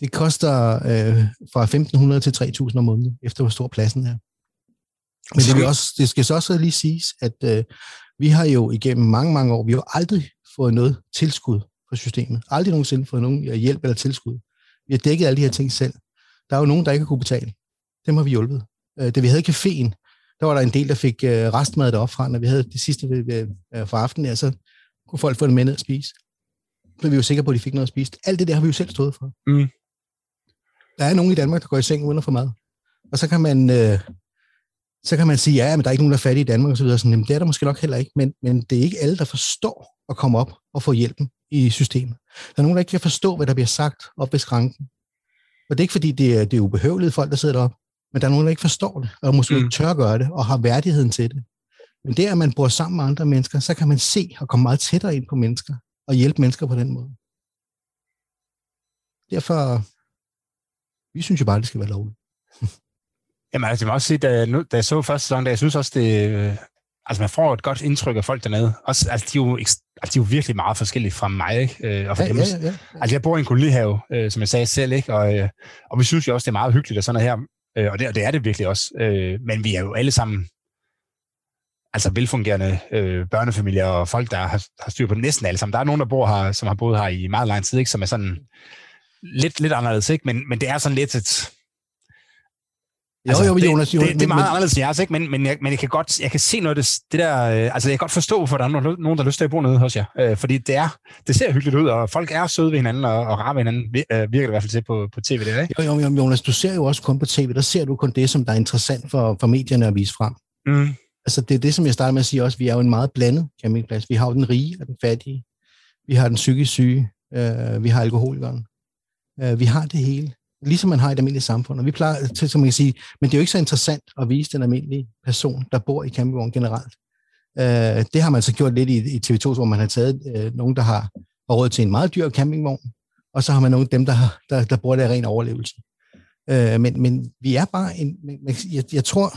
Det koster øh, fra 1.500 til 3.000 om måneden, efter hvor stor pladsen er. Men det, vil også, det skal så også lige siges, at øh, vi har jo igennem mange, mange år, vi har aldrig fået noget tilskud fra systemet. Aldrig nogensinde fået nogen hjælp eller tilskud. Vi har dækket alle de her ting selv. Der er jo nogen, der ikke har kunne betale. Dem har vi hjulpet. Øh, da vi havde caféen, der var der en del, der fik øh, restmad deroppe fra. Når vi havde det sidste øh, øh, for aftenen, ja, så kunne folk få det med ned og spise. Så vi var sikre på, at de fik noget at spise. Alt det der har vi jo selv stået for. Mm. Der er nogen i Danmark, der går i seng uden at få mad. Og så kan man, øh, så kan man sige, ja, men der er ikke nogen, der er fattige i Danmark, og så. Sådan, jamen, det er der måske nok heller ikke, men, men det er ikke alle, der forstår at komme op og få hjælpen i systemet. Der er nogen, der ikke kan forstå, hvad der bliver sagt op ved skranken. Og det er ikke, fordi det er, det er ubehøvelige folk, der sidder deroppe, men der er nogen, der ikke forstår det, og måske Mm. ikke tør gøre det, og har værdigheden til det. Men det, at man bor sammen med andre mennesker, så kan man se og komme meget tættere ind på mennesker, og hjælpe mennesker på den måde. Derfor, vi synes jo bare, det skal være lovligt. Jamen, altså, jeg må også sige, da, nu, da jeg så første sæson, der, jeg synes også, det, øh, altså, man får et godt indtryk af folk dernede. Også, altså, de er jo, altså, de er jo virkelig meget forskellige fra mig? Øh, og fra Ja, dem. ja, ja, ja. Altså, jeg bor i en kolonihave, øh, som jeg sagde selv, ikke? Og, øh, og vi synes jo også, det er meget hyggeligt og sådan noget her. Øh, og, det, og det er det virkelig også. Øh, men vi er jo alle sammen altså velfungerende øh, børnefamilier og folk, der har, har styr på det næsten alle sammen. Der er nogen, der bor her, som har boet her i meget lang tid, ikke? som er sådan lidt, lidt anderledes, ikke? Men, men det er sådan lidt et... Jo, jo, Jonas, det, jo, det, det, er men- meget men- anderledes end jeres, ikke? Men, men, jeg, men jeg kan godt, jeg kan se noget af det, det der, øh, altså jeg kan godt forstå, hvorfor der er nogen, nogen, der har lyst til at bo nede hos jer. Øh, fordi det er, det ser hyggeligt ud, og folk er søde ved hinanden, og, og rare ved hinanden, øh, virker det i hvert fald til på, på tv, det er, ikke? Jo, jo, jo, Jonas, du ser jo også kun på tv, der ser du kun det, som der er interessant for, for medierne at vise frem. Mm. Altså det er det, som jeg startede med at sige også, vi er jo en meget blandet campingplads. Vi har jo den rige og den fattige. Vi har den psykisk syge. Øh, vi har alkoholikeren. Øh, vi har det hele. Ligesom man har i et almindelige samfund. Og vi plejer til, som man kan sige, men det er jo ikke så interessant at vise den almindelige person, der bor i campingvogn generelt. Øh, det har man så gjort lidt i, i TV2, hvor man har taget øh, nogen, der har har råd til en meget dyr campingvogn, og så har man nogle af dem, der, der, der bruger det af ren overlevelse. Øh, men, men vi er bare en... Jeg, jeg tror,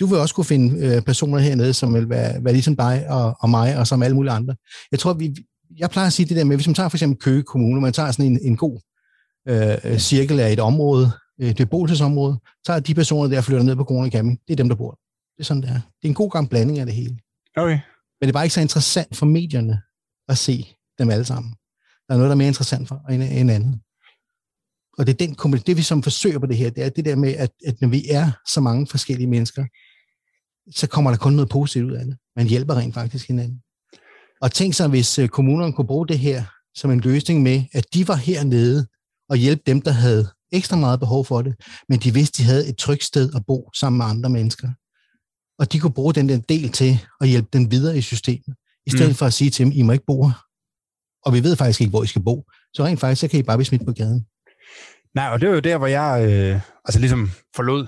du vil også kunne finde øh, personer hernede, som vil være, være ligesom dig og, og mig, og som alle mulige andre. Jeg tror, vi, jeg plejer at sige det der med, hvis man tager for eksempel Køge Kommune, man tager sådan en, en god øh, cirkel af et område, et beboelsesområde, så de personer, der flytter ned på Camping, det er dem, der bor. Det er sådan, det er. Det er en god gang blanding af det hele. Okay. Men det er bare ikke så interessant for medierne at se dem alle sammen. Der er noget, der er mere interessant for end, end andet. Og det er den det vi som forsøger på det her, det er det der med, at, at når vi er så mange forskellige mennesker, så kommer der kun noget positivt ud af det. Man hjælper rent faktisk hinanden. Og tænk sig, hvis øh, kommunerne kunne bruge det her som en løsning med, at de var hernede og hjælpe dem, der havde ekstra meget behov for det, men de vidste, de havde et trygt sted at bo sammen med andre mennesker. Og de kunne bruge den der del til at hjælpe dem videre i systemet, i stedet mm. for at sige til dem, I må ikke bo her. Og vi ved faktisk ikke, hvor I skal bo. Så rent faktisk, så kan I bare blive smidt på gaden. Nej, og det var jo der, hvor jeg øh, altså ligesom forlod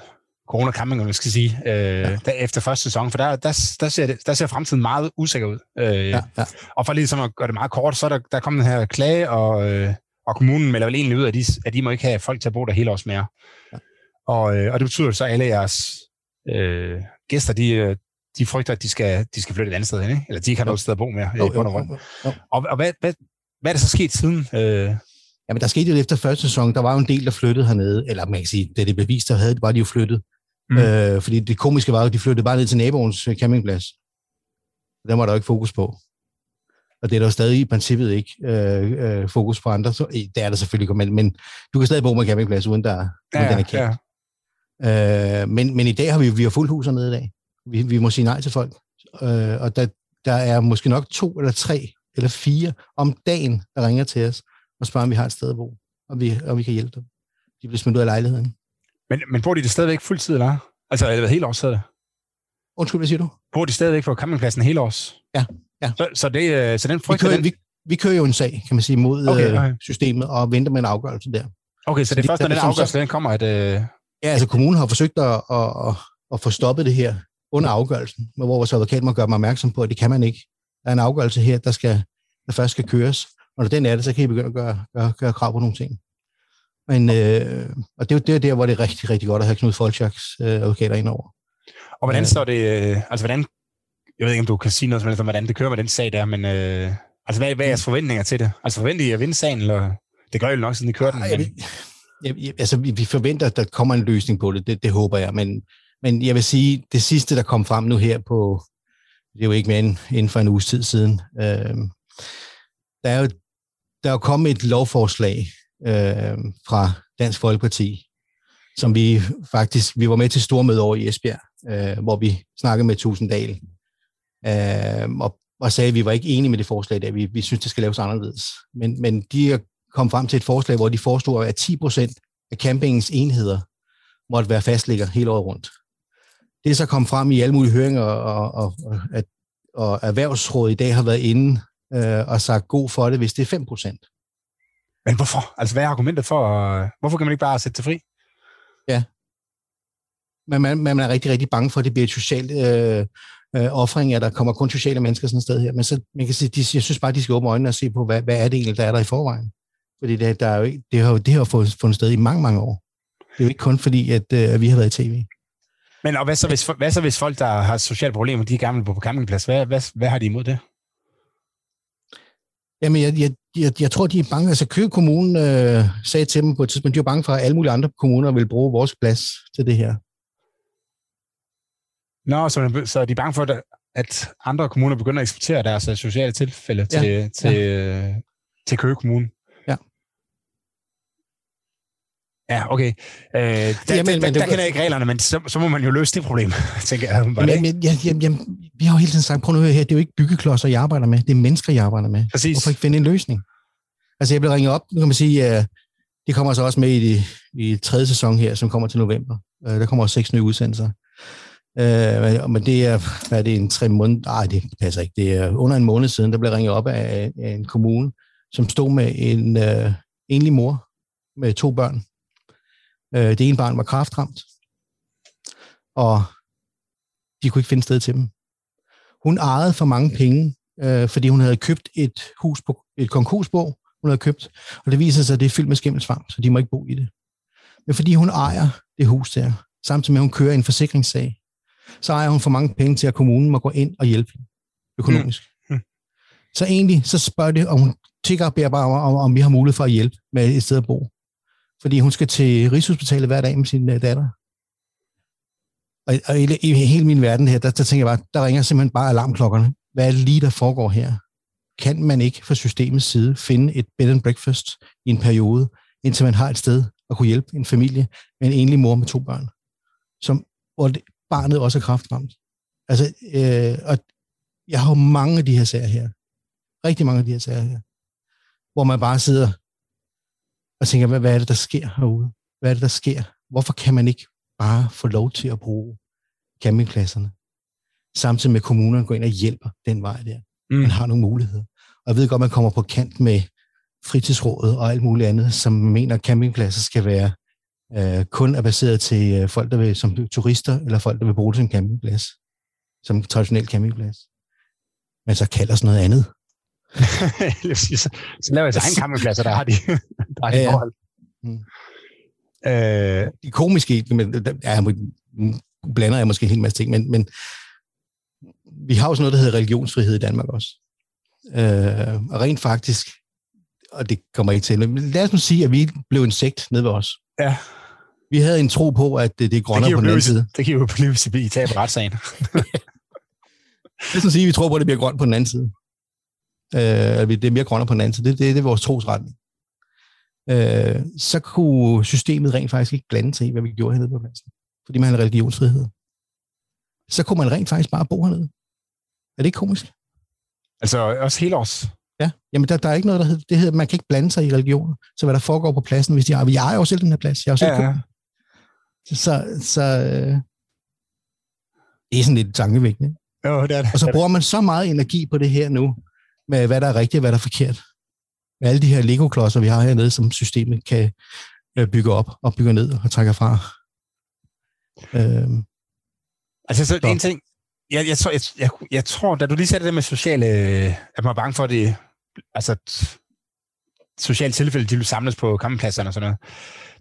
corona camping, man skal sige, øh, ja. der, efter første sæson, for der, der, der, ser, der ser fremtiden meget usikker ud. Øh, ja, ja. Og for ligesom at gøre det meget kort, så er der, der kommet den her klage, og, øh, og kommunen melder vel egentlig ud, at de, at de må ikke have folk til at bo der hele års mere. Ja. Og, øh, og det betyder så, at alle jeres øh, gæster, de, øh, de frygter, at de skal, de skal flytte et andet sted hen, ikke? eller de ikke har noget sted at bo mere. Jo, jo, jo, jo. Og, og hvad, hvad, hvad er der så sket siden? Øh, Jamen, der skete jo efter første sæson, der var jo en del, der flyttede hernede, eller man kan sige, da det blev vist, der havde, var de jo flyttet. Mm. Øh, fordi det komiske var jo, at de flyttede bare ned til naboens campingplads. Den var der jo ikke fokus på. Og det er der jo stadig i princippet ikke øh, øh, fokus på andre. Så, det er der selvfølgelig, men, men du kan stadig bo med campingplads, uden, der, ja, uden den er kendt. Ja. Øh, men, men i dag har vi, vi har fuldt hus hernede i dag. Vi, vi må sige nej til folk. Øh, og der, der er måske nok to eller tre eller fire om dagen, der ringer til os og spørger, om vi har et sted at bo, og vi, og vi kan hjælpe dem. De bliver smidt ud af lejligheden. Men, men bor de det stadigvæk fuldtid, eller Altså, er det helt års, det? Undskyld, hvad siger du? Bor de stadigvæk på campingpladsen hele års? Ja, ja. Så, så, det, øh, så den frygt... Vi kører, den... vi, vi kører jo en sag, kan man sige, mod okay, okay. Øh, systemet og venter med en afgørelse der. Okay, så, så det er først, når den afgørelse den kommer, at... Øh... Ja, altså kommunen har forsøgt at, at, at, at få stoppet det her under afgørelsen, hvor vores advokat må gøre mig opmærksom på, at det kan man ikke. Der er en afgørelse her, der, skal, der først skal køres, og når den er det, så kan I begynde at gøre, gøre, gøre krav på nogle ting. Men, øh, og det er jo det er der, hvor det er rigtig, rigtig godt at have Knud Folchaks øh, advokater ind over. Og hvordan står det, øh, altså hvordan, jeg ved ikke, om du kan sige noget om, hvordan det kører med den sag der, men øh, altså hvad, hvad er jeres forventninger til det? Altså forventer I at vinde sagen, eller det gør I jo nok, siden I kører den? Men... Jeg, jeg, altså, vi, vi forventer, at der kommer en løsning på det, det, det håber jeg, men, men jeg vil sige, det sidste, der kom frem nu her på, det er jo ikke mere end inden for en uges tid siden, øh, der er jo der er jo kommet et lovforslag øh, fra Dansk Folkeparti, som vi faktisk, vi var med til stormøde over i Esbjerg, øh, hvor vi snakkede med Tusinddal, øh, og, og sagde, at vi var ikke enige med det forslag der. Vi, vi synes, det skal laves anderledes. Men, men de kom frem til et forslag, hvor de foreslog, at 10 procent af campingens enheder måtte være fastligger hele året rundt. Det er så kommet frem i alle mulige høringer, og, og, og, at, og Erhvervsrådet i dag har været inde øh, og sagt god for det, hvis det er 5 procent. Men hvorfor? Altså, hvad er argumentet for? Uh, hvorfor kan man ikke bare sætte til fri? Ja. Men man, man er rigtig, rigtig bange for, at det bliver et socialt øh, øh, offring, at der kommer kun sociale mennesker sådan et sted her. Men så, man kan sige, de, jeg synes bare, de skal åbne øjnene og se på, hvad, hvad er det egentlig, der er der i forvejen. Fordi det, der er jo ikke, det har jo det har fundet, fundet sted i mange, mange år. Det er jo ikke kun fordi, at, øh, at vi har været i tv. Men og hvad så, hvis, hvad så hvis folk, der har sociale problemer, de er gamle på campingplads, hvad, hvad, hvad har de imod det? Jamen, jeg, jeg, jeg, jeg tror, de er bange. Altså, Køge Kommune øh, sagde til dem på et tidspunkt, de er bange for, at alle mulige andre kommuner vil bruge vores plads til det her. Nå, så, så de er bange for, at andre kommuner begynder at eksportere deres øh, sociale tilfælde til, ja. til, ja. til Køge Kommune? Ja, okay. Øh, der, jamen, der, men, der, der kender jeg ikke reglerne, men så, så må man jo løse det problem, tænker jeg. Jamen, det? Jamen, jamen, jamen, vi har jo hele tiden sagt, prøv nu her, det er jo ikke byggeklodser, jeg arbejder med, det er mennesker, jeg arbejder med. Præcis. Hvorfor ikke finde en løsning? Altså, jeg blev ringet op, nu kan man sige, uh, det kommer så også med i, de, i tredje sæson her, som kommer til november. Uh, der kommer også seks nye udsendelser. Øh, men det er, hvad er det, en tre måneder? Nej, det passer ikke. Det er under en måned siden, der blev ringet op af, af en kommune, som stod med en øh, enlig mor med to børn, Øh, det ene barn var kraftramt, og de kunne ikke finde sted til dem. Hun ejede for mange penge øh, fordi hun havde købt et hus på et konkursbo, hun havde købt, og det viser sig, at det er fyldt med skimmelsvamp, så de må ikke bo i det. Men fordi hun ejer det hus der, samtidig med, at hun kører en forsikringssag, så ejer hun for mange penge til, at kommunen må gå ind og hjælpe hende økonomisk. Mm. Mm. Så egentlig, så spørger det, om hun tigger og beder bare om, om vi har mulighed for at hjælpe med et sted at bo. Fordi hun skal til Rigshospitalet hver dag med sin uh, datter. Og, og i, i hele min verden her, der, der tænker jeg bare, der ringer simpelthen bare alarmklokkerne. Hvad er det lige, der foregår her? Kan man ikke fra systemets side finde et bed and breakfast i en periode, indtil man har et sted at kunne hjælpe en familie med en enlig mor med to børn, som, hvor det, barnet også er kraftramt. Altså, øh, og jeg har jo mange af de her sager her. Rigtig mange af de her sager her. Hvor man bare sidder og tænker, hvad, hvad er det, der sker herude? Hvad er det, der sker? Hvorfor kan man ikke bare få lov til at bruge campingpladserne? Samtidig med, at kommunerne går ind og hjælper den vej der. Mm. Man har nogle muligheder. Og jeg ved godt, man kommer på kant med fritidsrådet og alt muligt andet, som mener, at campingpladser skal være øh, kun er baseret til øh, folk, der vil som turister, eller folk, der vil bruge det som campingplads. Som traditionel campingplads. Men så kalder os noget andet. så, så laver jeg egen campingpladser, der har de, der har de ja, ja. forhold. Mm. Øh, de komiske, men, ja, blander jeg måske en hel masse ting, men, men vi har jo sådan noget, der hedder religionsfrihed i Danmark også. Øh, og rent faktisk, og det kommer ikke til, men lad os nu sige, at vi blev en sekt nede ved os. Ja. Vi havde en tro på, at det, det er grønnere på den anden side. Det kan jo blive, hvis vi taber retssagen. Lad os sige, at vi tror på, at det bliver grønt på den anden side. Øh, det er mere grønnere på den anden side. Det, det, det er vores trosretning. Øh, så kunne systemet rent faktisk ikke blande sig i, hvad vi gjorde hernede på pladsen. Fordi man havde religionsfrihed. Så kunne man rent faktisk bare bo hernede. Er det ikke komisk? Altså også hele års? Ja, jamen der, der er ikke noget, der hedder, det hedder, man kan ikke blande sig i religioner. Så hvad der foregår på pladsen, hvis de har, jeg er jo selv den her plads, jeg er jo selv ja, ja. Så, så øh, det er sådan lidt tankevækkende. Jo, det er det. Og så bruger man så meget energi på det her nu, med hvad der er rigtigt og hvad der er forkert. Med alle de her Lego-klodser, vi har hernede, som systemet kan øh, bygge op og bygge ned og trække fra. Øhm, altså, så, en ting, jeg, jeg, tror, jeg, jeg, jeg tror, da du lige sagde det med sociale, at man er bange for, at det, altså, sociale tilfælde, de vil samles på campingpladserne og sådan noget,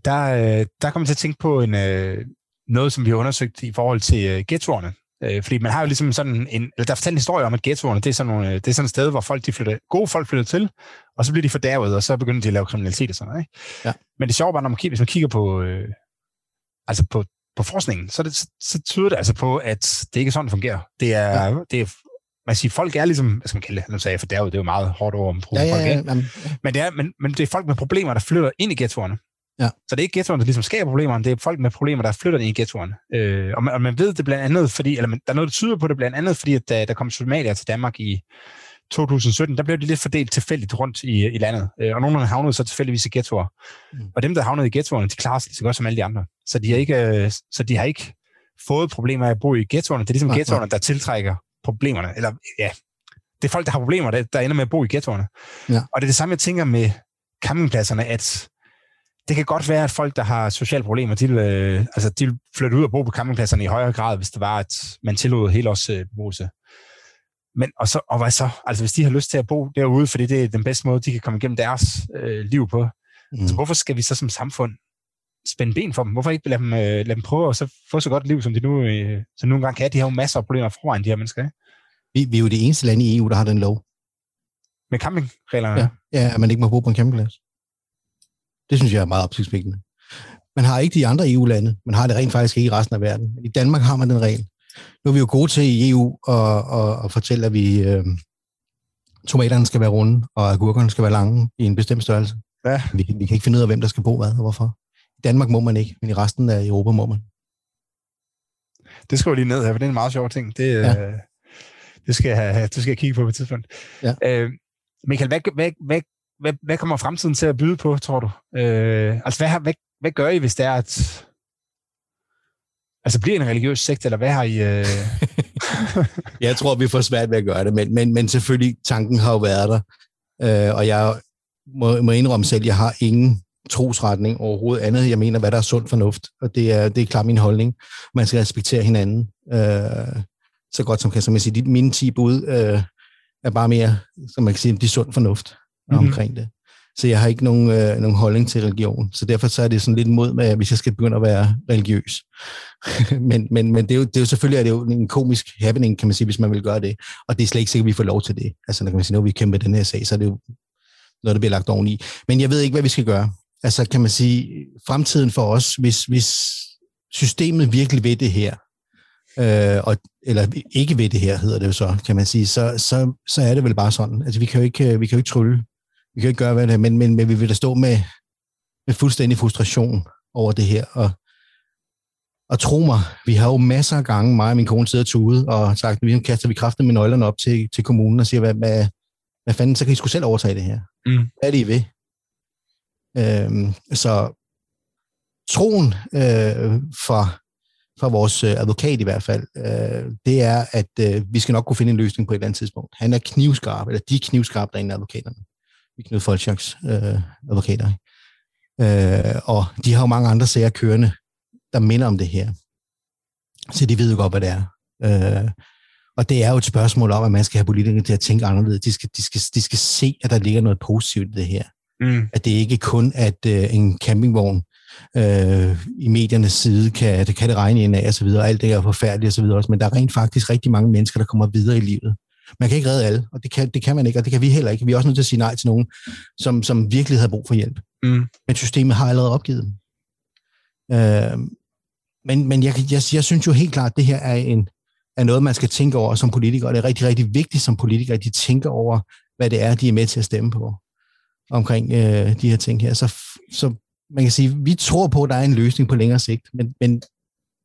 der, øh, der kommer jeg til at tænke på en, øh, noget, som vi har undersøgt i forhold til øh, ghettoerne. Øh, fordi man har jo ligesom sådan en, eller der er fortalt en historie om, at ghettoerne, det er sådan, nogle, det er sådan et sted, hvor folk, de flytter, gode folk flytter til, og så bliver de fordærvet, og så begynder de at lave kriminalitet og sådan noget. Ikke? Ja. Men det sjove var, når man hvis man kigger på, øh, altså på, på forskningen, så, det, så, så tyder det altså på, at det ikke er sådan, det fungerer. Det er, ja. det er man siger, folk er ligesom, hvad skal man kalde det, nu sagde jeg, for det er jo, det er jo meget hårdt over om ja, ja, folk, ja, ja. Men, det er, men, men det er folk med problemer, der flytter ind i ghettoerne. Ja. Så det er ikke ghettoerne, der ligesom skaber problemerne, det er folk med problemer, der flytter ind i ghettoerne. Øh, og, man, og man ved det blandt andet, fordi, eller man, der er noget, der tyder på det blandt andet, fordi at da der kom somalier til Danmark i 2017, der blev de lidt fordelt tilfældigt rundt i, i landet. Øh, og nogle havnede så tilfældigvis i ghettoer. Mm. Og dem, der havnede i ghettoerne, de klarer sig lige så godt som alle de andre. Så de har ikke, øh, så de har ikke fået problemer af at bo i ghettoerne. Det er ligesom ghettoerne, der tiltrækker problemerne. Eller ja, det er folk, der har problemer, der, der ender med at bo i ghettoerne. Ja. Og det er det samme, jeg tænker med campingpladserne, at det kan godt være, at folk, der har sociale problemer, de vil, øh, altså, de vil flytte ud og bo på campingpladserne i højere grad, hvis det var, at man tillod hele os øh, beboelse. Men og, så, og hvad så? Altså hvis de har lyst til at bo derude, fordi det er den bedste måde, de kan komme igennem deres øh, liv på. Mm. Så hvorfor skal vi så som samfund spænde ben for dem? Hvorfor ikke lade dem, øh, lade dem prøve at så få så godt et liv, som de nu, øh, som nogle gange kan? De har jo masser af problemer foran de her mennesker. Ikke? Vi, vi er jo det eneste land i EU, der har den lov. Med campingreglerne? Ja, ja at man ikke må bo på en campingplads. Det synes jeg er meget opsigtsvækkende. Man har ikke de andre EU-lande. Man har det rent faktisk ikke i resten af verden. I Danmark har man den regel. Nu er vi jo gode til i EU at, at, at fortælle, at vi, øh, tomaterne skal være runde, og agurkerne skal være lange i en bestemt størrelse. Ja. Vi, vi kan ikke finde ud af, hvem der skal bo hvad og hvorfor. I Danmark må man ikke, men i resten af Europa må man. Det skal jeg lige ned her, for det er en meget sjov ting. Det, ja. øh, det, skal jeg, det skal jeg kigge på på et tidspunkt. Ja. Øh, Michael, hvad, hvad, hvad, hvad, hvad kommer fremtiden til at byde på, tror du? Øh, altså, hvad, hvad, hvad gør I, hvis det er, at... Altså, bliver en religiøs sekt, eller hvad har I... Øh... jeg tror, vi får svært ved at gøre det, men, men, men selvfølgelig, tanken har jo været der. Øh, og jeg må, må indrømme selv, jeg har ingen trosretning overhovedet andet. Jeg mener, hvad der er sund fornuft, og det er, det er klart min holdning. Man skal respektere hinanden øh, så godt som kan. Som jeg siger, mine 10 bud, øh, er bare mere, som man kan sige, de sund fornuft mm-hmm. omkring det. Så jeg har ikke nogen, øh, nogen holdning til religion. Så derfor så er det sådan lidt mod, med, hvis jeg skal begynde at være religiøs. men men, men det, er jo, det er jo selvfølgelig er det jo en komisk happening, kan man sige, hvis man vil gøre det. Og det er slet ikke sikkert, at vi får lov til det. Altså, når kan man sige, når vi kæmper den her sag, så er det jo noget, der bliver lagt oveni. Men jeg ved ikke, hvad vi skal gøre. Altså, kan man sige, fremtiden for os, hvis, hvis systemet virkelig ved det her, øh, og, eller ikke ved det her, hedder det jo så, kan man sige, så, så, så er det vel bare sådan. Altså, vi kan jo ikke, øh, vi kan jo ikke trylle vi kan ikke gøre hvad det men, men, men vi vil da stå med, med fuldstændig frustration over det her. Og, og tro mig, vi har jo masser af gange, mig og min kone sidder ude og sagt, vi kaster vi kraften med nøglerne op til, til kommunen og siger, hvad, hvad, hvad fanden, så kan I sgu selv overtage det her. Mm. Hvad er det, I ved? Øhm, så troen øh, fra, fra vores øh, advokat i hvert fald, øh, det er, at øh, vi skal nok kunne finde en løsning på et eller andet tidspunkt. Han er knivskarp, eller de er knivskarpe derinde advokaterne. Knud Folchaks øh, advokater. Øh, og de har jo mange andre sager kørende, der minder om det her. Så de ved jo godt, hvad det er. Øh, og det er jo et spørgsmål om, at man skal have politikerne til at tænke anderledes. De skal, de skal, de skal se, at der ligger noget positivt i det her. Mm. At det ikke kun er, at øh, en campingvogn øh, i mediernes side kan, det kan det regne ind af, og så videre, alt det er forfærdeligt, og så videre også, men der er rent faktisk rigtig mange mennesker, der kommer videre i livet. Man kan ikke redde alle, og det kan, det kan man ikke, og det kan vi heller ikke. Vi er også nødt til at sige nej til nogen, som, som virkelig havde brug for hjælp. Mm. Men systemet har allerede opgivet dem. Øh, men men jeg, jeg, jeg synes jo helt klart, at det her er, en, er noget, man skal tænke over som politiker, og det er rigtig, rigtig vigtigt som politiker, at de tænker over, hvad det er, de er med til at stemme på omkring øh, de her ting her. Så, så man kan sige, vi tror på, at der er en løsning på længere sigt, men, men,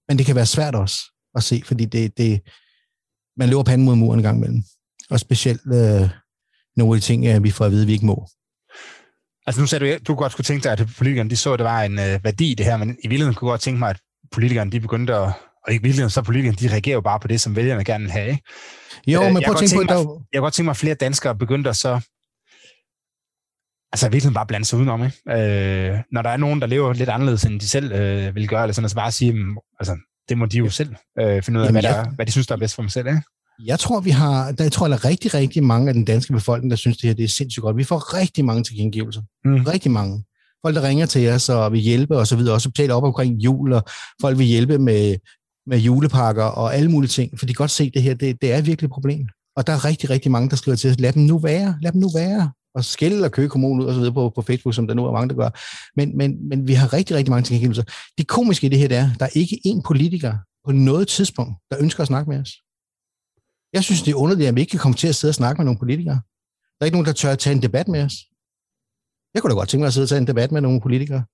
men det kan være svært også at se, fordi det, det, man løber panden mod muren en gang imellem. Og specielt øh, nogle af de ting, øh, vi får at vide, at vi ikke må. Altså nu sagde du, du godt skulle tænke dig, at politikerne de så, at der var en øh, værdi i det her, men i virkeligheden kunne godt tænke mig, at politikerne de begyndte at, og i virkeligheden så politikerne, de reagerer jo bare på det, som vælgerne gerne vil have. Ikke? Jo, øh, men prøv at tænke på, mig, der... Jeg kan godt tænke mig, at flere danskere begyndte at så altså virkelig bare blande sig udenom, ikke? Øh, når der er nogen, der lever lidt anderledes, end de selv øh, vil gøre, eller sådan, så bare sige, altså, det må de jo selv øh, finde ud af, Jamen, hvad, der, jeg, hvad de synes, der er bedst for dem selv. Ikke? Jeg tror, vi har, der, jeg tror, der er rigtig, rigtig mange af den danske befolkning, der synes, det her det er sindssygt godt. Vi får rigtig mange tilkendegivelser. Mm. Rigtig mange. Folk, der ringer til os og vil hjælpe og så videre, også betaler op omkring jul, og folk vil hjælpe med, med julepakker og alle mulige ting, for de kan godt se, at det her det, det er virkelig et problem. Og der er rigtig, rigtig mange, der skriver til os, lad dem nu være, lad dem nu være og skælde og køge kommunen ud og så videre på, på Facebook, som der nu er mange, der gør. Men, men, men vi har rigtig, rigtig mange tilkendegivelser. Det komiske i det her, det er, der er ikke én politiker på noget tidspunkt, der ønsker at snakke med os. Jeg synes, det er underligt, at vi ikke kan komme til at sidde og snakke med nogle politikere. Der er ikke nogen, der tør at tage en debat med os. Jeg kunne da godt tænke mig at sidde og tage en debat med nogle politikere.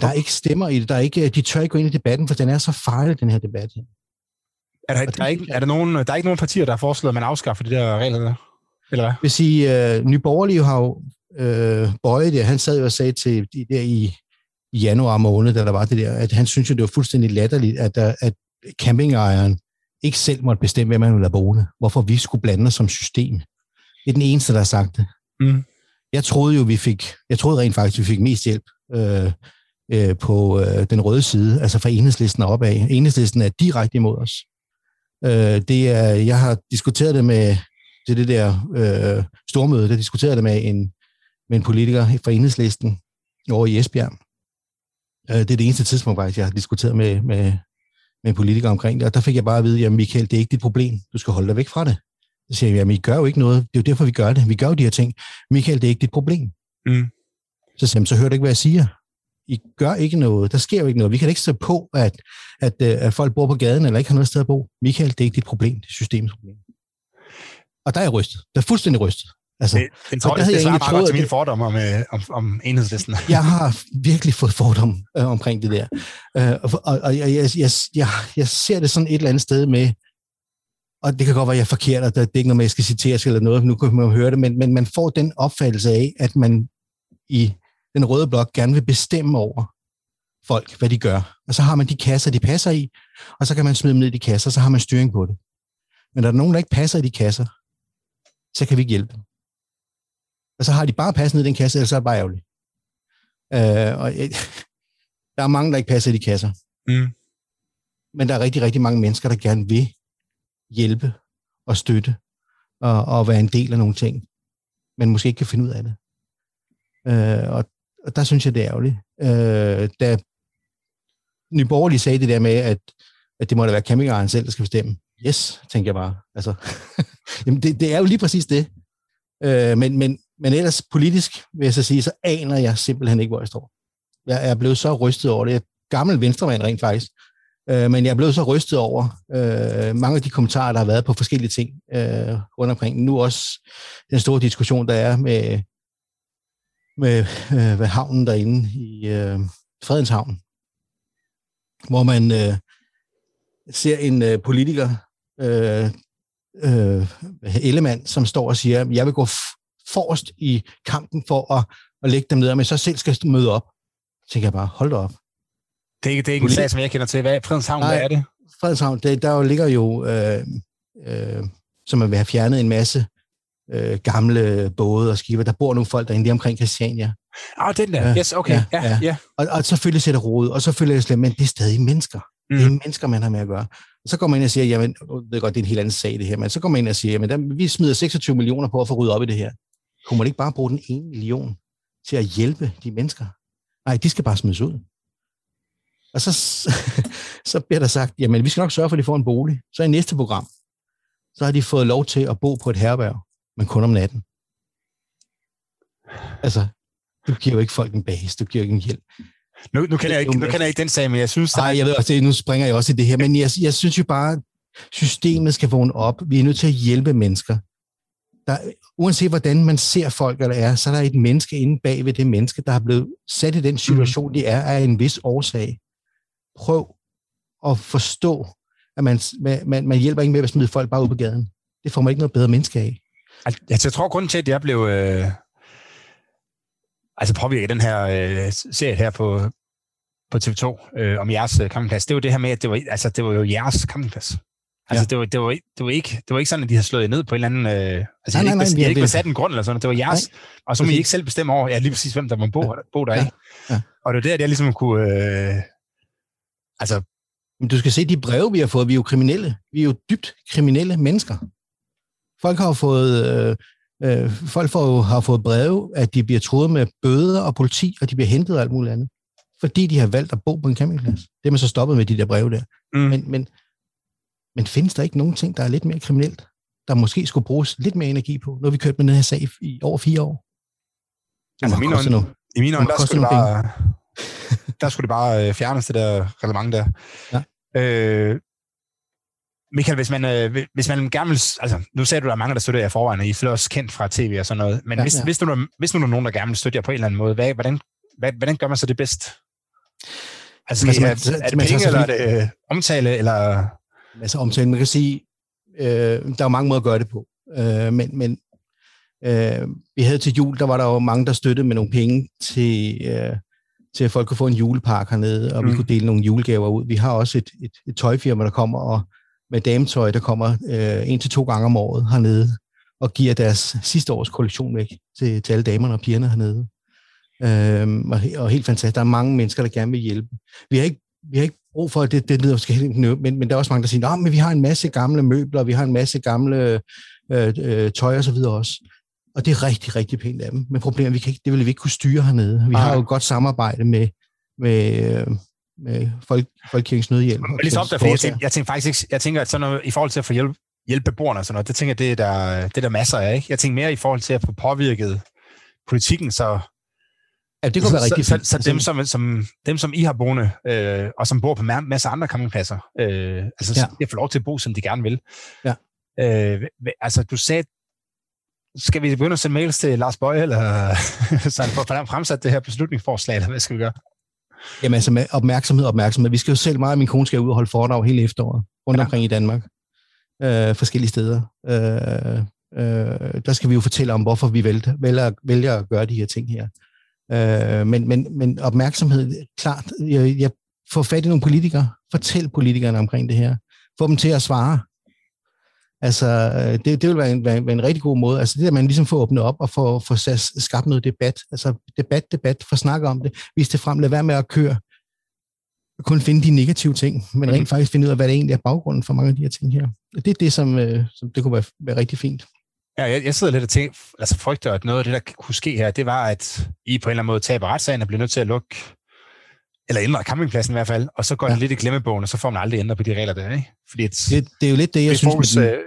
Der er ikke stemmer i det. Der er ikke, de tør ikke gå ind i debatten, for den er så farlig, den her debat. Er der, der, er ikke, er der, nogen, der er ikke nogen partier, der har foreslået, at man afskaffer de der regler der? Eller hvad? Vil sige, uh, Nye Borgerlige har jo uh, bøjet det. Han sad jo og sagde til de der i, i januar måned, da der var det der, at han synes jo, det var fuldstændig latterligt, at, der, at campingejeren ikke selv måtte bestemme, hvem man ville have boende. Hvorfor vi skulle blande os som system. Det er den eneste, der har sagt det. Mm. Jeg troede jo, vi fik, jeg troede rent faktisk, vi fik mest hjælp øh, øh, på øh, den røde side, altså fra enhedslisten og opad. Enhedslisten er direkte imod os. Øh, det er, jeg har diskuteret det med til det der øh, stormøde, der diskuterede det med en, med en politiker fra enhedslisten over i Esbjerg. Øh, det er det eneste tidspunkt, faktisk, jeg har diskuteret med, med, med en politiker omkring det, og der fik jeg bare at vide, jamen Michael, det er ikke dit problem, du skal holde dig væk fra det. Så siger jeg, jamen I gør jo ikke noget, det er jo derfor, vi gør det. Vi gør jo de her ting. Michael, det er ikke dit problem. Mm. Så siger jeg, så hører du ikke, hvad jeg siger. I gør ikke noget. Der sker jo ikke noget. Vi kan ikke stå på, at, at, øh, at folk bor på gaden, eller ikke har noget sted at bo. Michael, det er ikke dit problem. Det er systemets problem. Og der er jeg rystet. Der er fuldstændig rystet. Altså, det, det, tror, det, det svarer meget godt til mine fordomme om, øh, om, om enhedslisten. jeg har virkelig fået fordomme øh, omkring det der. Øh, og og, og jeg, jeg, jeg, jeg, jeg ser det sådan et eller andet sted med, og det kan godt være, at jeg er forkert, og det er ikke noget jeg skal citere eller noget, nu kan man høre det, men, men man får den opfattelse af, at man i den røde blok gerne vil bestemme over folk, hvad de gør. Og så har man de kasser, de passer i, og så kan man smide dem ned i de kasser, og så har man styring på det. Men når der er nogen, der ikke passer i de kasser, så kan vi ikke hjælpe dem. Og så har de bare passet ned i den kasse, eller så er det bare ærgerligt. Øh, og, øh, der er mange, der ikke passer i de kasser. Mm. Men der er rigtig, rigtig mange mennesker, der gerne vil hjælpe og støtte og, og være en del af nogle ting, men måske ikke kan finde ud af det. Øh, og, og der synes jeg, det er ærgerligt. Øh, da Nyborgerlige sagde det der med, at, at det må da være campingejeren selv, der skal bestemme. Yes, tænker jeg bare. Altså, jamen det, det er jo lige præcis det. Øh, men, men, men ellers politisk, vil jeg så sige, så aner jeg simpelthen ikke, hvor jeg står. Jeg er blevet så rystet over det. Jeg er gammel venstremand rent faktisk. Øh, men jeg er blevet så rystet over øh, mange af de kommentarer, der har været på forskellige ting øh, rundt omkring. Nu også den store diskussion, der er med, med øh, med havnen derinde i øh, Fredenshavn, hvor man øh, ser en øh, politiker, øh, øh, Ellemann, som står og siger, jeg vil gå forrest i kampen for at, at lægge dem ned, men så selv skal møde op. Så tænker jeg bare, hold da op. Det er, det er ikke en sag, som jeg kender til. Hvad, Fredenshavn, Nej, hvad er det? Fredenshavn, det, der jo ligger jo, øh, øh, som man vil have fjernet en masse øh, gamle både og skibe. Der bor nogle folk derinde lige omkring Christiania. Ah, oh, den der. Ja, yes, okay. Ja, ja. ja. Og, og selvfølgelig sætter rod, og så føler jeg slet, men det er stadig mennesker. Mm. Det er mennesker, man har med at gøre. Og så går man ind og siger, jamen, jeg ved godt, det er en helt anden sag det her, men så går man ind og siger, jamen, der, vi smider 26 millioner på at få ryddet op i det her. Kunne man ikke bare bruge den ene million til at hjælpe de mennesker? Nej, de skal bare smides ud. Og så, så bliver der sagt, jamen vi skal nok sørge for, at de får en bolig. Så i næste program, så har de fået lov til at bo på et herberg, men kun om natten. Altså, du giver jo ikke folk en base, du giver jo ikke en hjælp. Nu, nu, kan jeg ikke, nu kan jeg ikke den sag, men jeg synes... Nej, jeg ved også, nu springer jeg også i det her, men jeg, jeg synes jo bare, systemet skal vågne op. Vi er nødt til at hjælpe mennesker. Der, uanset hvordan man ser folk eller er, så er der et menneske inde bag ved det menneske, der har blevet sat i den situation, mm. de er af en vis årsag prøv at forstå, at man, man, man hjælper ikke med at smide folk bare ud på gaden. Det får man ikke noget bedre menneske af. Altså, jeg tror, grunden til, at jeg blev øh, altså påvirket den her øh, serie her på, på TV2 øh, om jeres øh, campingplads, det var det her med, at det var, altså, det var jo jeres campingplads. Altså, ja. det, var, det, var, det, var ikke, det var ikke sådan, at de har slået ned på en eller anden... Øh, altså, nej, nej, nej, ikke, ikke besat en grund eller sådan Det var jeres. Nej. Og så må I ikke selv bestemme over, ja, lige præcis, hvem der må bo, ja. bo der, ja. Ja. Og det var der, at jeg ligesom kunne... Øh, Altså, men du skal se de breve, vi har fået. Vi er jo kriminelle. Vi er jo dybt kriminelle mennesker. Folk har fået, øh, øh, folk får, har fået breve, at de bliver troet med bøder og politi, og de bliver hentet og alt muligt andet. Fordi de har valgt at bo på en campingplads. Det er man så stoppet med de der breve der. Mm. Men, men, men findes der ikke nogen ting, der er lidt mere kriminelt, der måske skulle bruges lidt mere energi på, når vi kørt med den her sag i over fire år? altså, min øjne, I mine øjne, der skulle det bare der skulle det bare øh, fjernes, det der reglement der. Ja. Øh, Michael, hvis man, øh, hvis man gerne vil... Altså, nu sagde du, at der er mange, der støtter jer forvejen, og I er også kendt fra tv og sådan noget. Men ja, hvis, ja. hvis, nu, hvis nu er nogen, der gerne vil støtte jer på en eller anden måde, hvad, hvordan, hvad, hvordan gør man så det bedst? Altså, altså man, er, er det penge, eller er det øh, omtale, eller... Altså omtale, man kan sige, øh, der er mange måder at gøre det på. Øh, men men øh, vi havde til jul, der var der jo mange, der støttede med nogle penge til... Øh, til at folk kunne få en julepark hernede, og mm. vi kunne dele nogle julegaver ud. Vi har også et, et, et tøjfirma, der kommer og med dametøj, der kommer øh, en til to gange om året hernede, og giver deres sidste års kollektion væk til, til alle damerne og pigerne hernede. Øhm, og, og helt fantastisk. Der er mange mennesker, der gerne vil hjælpe. Vi har ikke, vi har ikke brug for, det, det lyder forskelligt, men, men der er også mange, der siger, at vi har en masse gamle møbler, vi har en masse gamle øh, øh, tøj og så videre også. Og det er rigtig, rigtig pænt af dem. Men problemet vi kan ikke, det vil vi ikke kunne styre hernede. Vi Ej. har jo et godt samarbejde med, med, med folk, Folkekirkens Nødhjælp. Men lige op der, for jeg tænker, jeg tænker faktisk ikke, jeg tænker, at sådan noget, i forhold til at få hjælp, hjælpe beboerne og sådan noget, det tænker jeg, det er der, det er der masser af, ikke? Jeg tænker mere i forhold til at få påvirket politikken, så Ja, det kunne være rigtig så, så, så dem, som, som, dem, som I har boende, øh, og som bor på masser af andre campingpladser, øh, altså, ja. de får lov til at bo, som de gerne vil. Ja. Øh, altså, du sagde, skal vi begynde at sende mails til Lars Bøje, eller så for at fremsat det her beslutningsforslag, eller hvad skal vi gøre? Jamen altså med opmærksomhed, opmærksomhed. Vi skal jo selv, meget af min kone skal ud og holde foredrag hele efteråret, rundt ja. omkring i Danmark, øh, forskellige steder. Øh, øh, der skal vi jo fortælle om, hvorfor vi vælger, vælger, vælger at gøre de her ting her. Øh, men, men, men opmærksomhed, klart, jeg, jeg får fat i nogle politikere, fortæl politikerne omkring det her, få dem til at svare, Altså, øh, det, det vil være en, være, være en rigtig god måde. Altså, det at man ligesom får åbnet op og får, får skabt noget debat. Altså, debat, debat, få snakke om det, vise det frem, lad være med at køre kun finde de negative ting, men rent faktisk finde ud af, hvad det egentlig er baggrunden for mange af de her ting her. Det er det, som, øh, som det kunne være, være rigtig fint. Ja, jeg, jeg sidder lidt og tænker, altså frygter, at noget af det, der kunne ske her, det var, at I på en eller anden måde taber retssagen og bliver nødt til at lukke, eller ændre campingpladsen i hvert fald, og så går ja. den lidt i glemmebogen, og så får man aldrig ændret på de regler der, ikke? Fordi et, det, det er jo lidt det, jeg det synes... fokus, øh,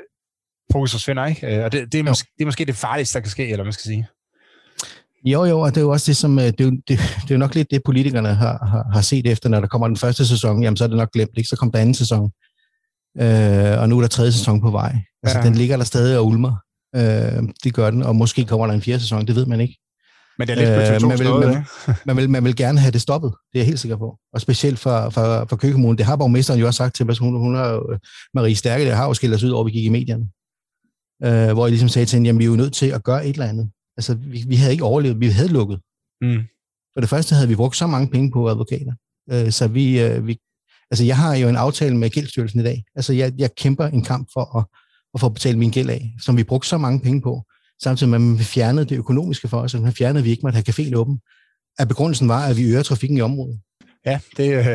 fokus forsvinder, ikke? Øh, Og det, det, er måske, det er måske det farligste, der kan ske, eller hvad man skal sige. Jo, jo, og det er jo også det, som, øh, det, er jo, det, det er jo nok lidt det, politikerne har, har, har set efter, når der kommer den første sæson, jamen så er det nok glemt, ikke? Så kom der anden sæson, øh, og nu er der tredje sæson på vej. Altså, ja. den ligger der stadig og ulmer. Øh, det gør den, og måske kommer der en fjerde sæson, det ved man ikke. Men det er lidt Øh, TV2's man vil- noget, man-? Man vil, man vil gerne have det stoppet, det er jeg helt sikker på. Og specielt for, for, for Køge Kommune. Det har borgmesteren jo også sagt til os. Hun, hun har Marie Stærke, der har jo skilt os ud over, vi gik i medierne. Øh, hvor jeg ligesom sagde til hende, jamen vi er jo nødt til at gøre et eller andet. Altså, vi, vi havde ikke overlevet, vi havde lukket. Mm. For det første havde vi brugt så mange penge på advokater. Øh, så vi, øh, vi, altså jeg har jo en aftale med Gældsstyrelsen i dag. Altså jeg, jeg kæmper en kamp for at, at få betalt min gæld af, som vi brugte så mange penge på. Samtidig med, at man fjernede det økonomiske for os, og man fjernede, at vi ikke måtte have caféen åben. At begrundelsen var, at vi øger trafikken i området. Ja, det, øh,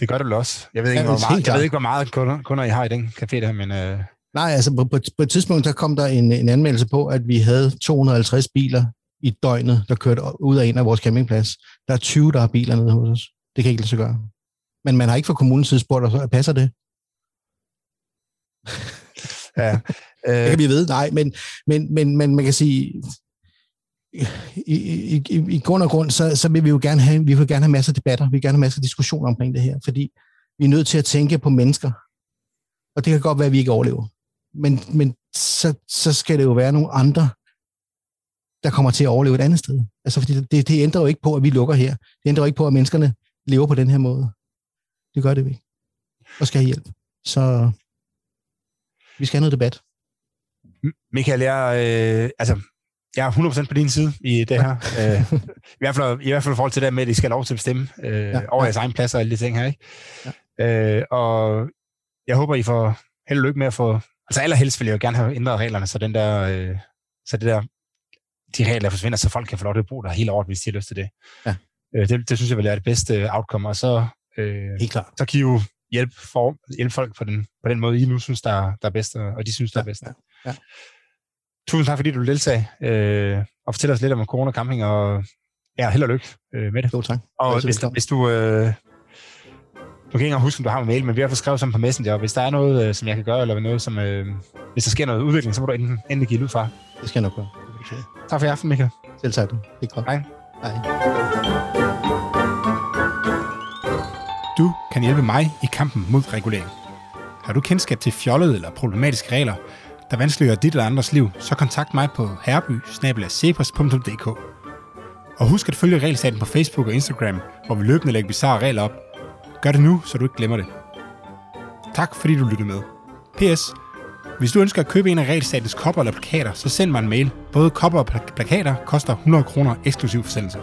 det gør det vel også. Jeg ved ikke, Ja, hvor meget, jeg ved ikke, hvor meget kunder, kunder I har i den café der, men øh, Nej, altså på, på, på et tidspunkt, der kom der en, en anmeldelse på, at vi havde 250 biler i døgnet, der kørte ud af en af vores campingplads. Der er 20, der har biler nede hos os. Det kan ikke lade sig gøre. Men man har ikke fra kommunens side spurgt os, passer det? Ja. Det Øh, kan vi vide, nej, men, men, men, men man kan sige, i, i, i, i grund og grund, så, så vil vi jo gerne have, vi vil gerne have masser af debatter, vi vil gerne have masser af diskussioner omkring det her, fordi vi er nødt til at tænke på mennesker. Og det kan godt være, at vi ikke overlever. Men, men så, så skal det jo være nogle andre, der kommer til at overleve et andet sted. Altså, fordi det, det ændrer jo ikke på, at vi lukker her. Det ændrer jo ikke på, at menneskerne lever på den her måde. Det gør det vi. Og skal have hjælp. Så vi skal have noget debat. Michael, jeg, øh, altså, jeg er 100% på din side i det her. øh, i, hvert fald, I hvert fald i forhold til det med, at I skal have lov til at bestemme øh, ja, over ja. jeres egen plads og alle de ting her. Ikke? Ja. Øh, og jeg håber, I får held og lykke med at få... Altså allerhelst vil jeg jo gerne have ændret reglerne, så, den der, øh, så det der, de regler forsvinder, så folk kan få lov til at bo der hele året, hvis de har lyst til det. Ja. Øh, det, det synes jeg vil være det bedste outcome, og så, øh, Helt klart. så kan I jo hjælpe, for, hjælpe folk på den, på den måde, I nu synes, der, er- der er bedst, og de synes, der er bedst. Ja, ja. Tusind tak, fordi du vil deltage øh, og fortælle os lidt om corona camping, og ja, held og lykke øh, med det. Jo, tak. Og hvis, velkommen. hvis du... Øh, du kan ikke huske, om du har en mail, men vi har fået skrevet sammen på Messenger, og hvis der er noget, øh, som jeg kan gøre, eller noget, som, øh, hvis der sker noget udvikling, så må du enten, endelig give det ud fra. Det skal jeg nok gøre. Tak for i aften, Michael. Selv tak. Det er godt. Hej. Hej. Du kan hjælpe mig i kampen mod regulering. Har du kendskab til fjollede eller problematiske regler, der vanskeliggør dit eller andres liv, så kontakt mig på herby Og husk at følge regelsaten på Facebook og Instagram, hvor vi løbende lægger bizarre regler op. Gør det nu, så du ikke glemmer det. Tak fordi du lyttede med. P.S. Hvis du ønsker at købe en af Regelstatens kopper eller plakater, så send mig en mail. Både kopper og plakater koster 100 kroner eksklusiv forsendelse.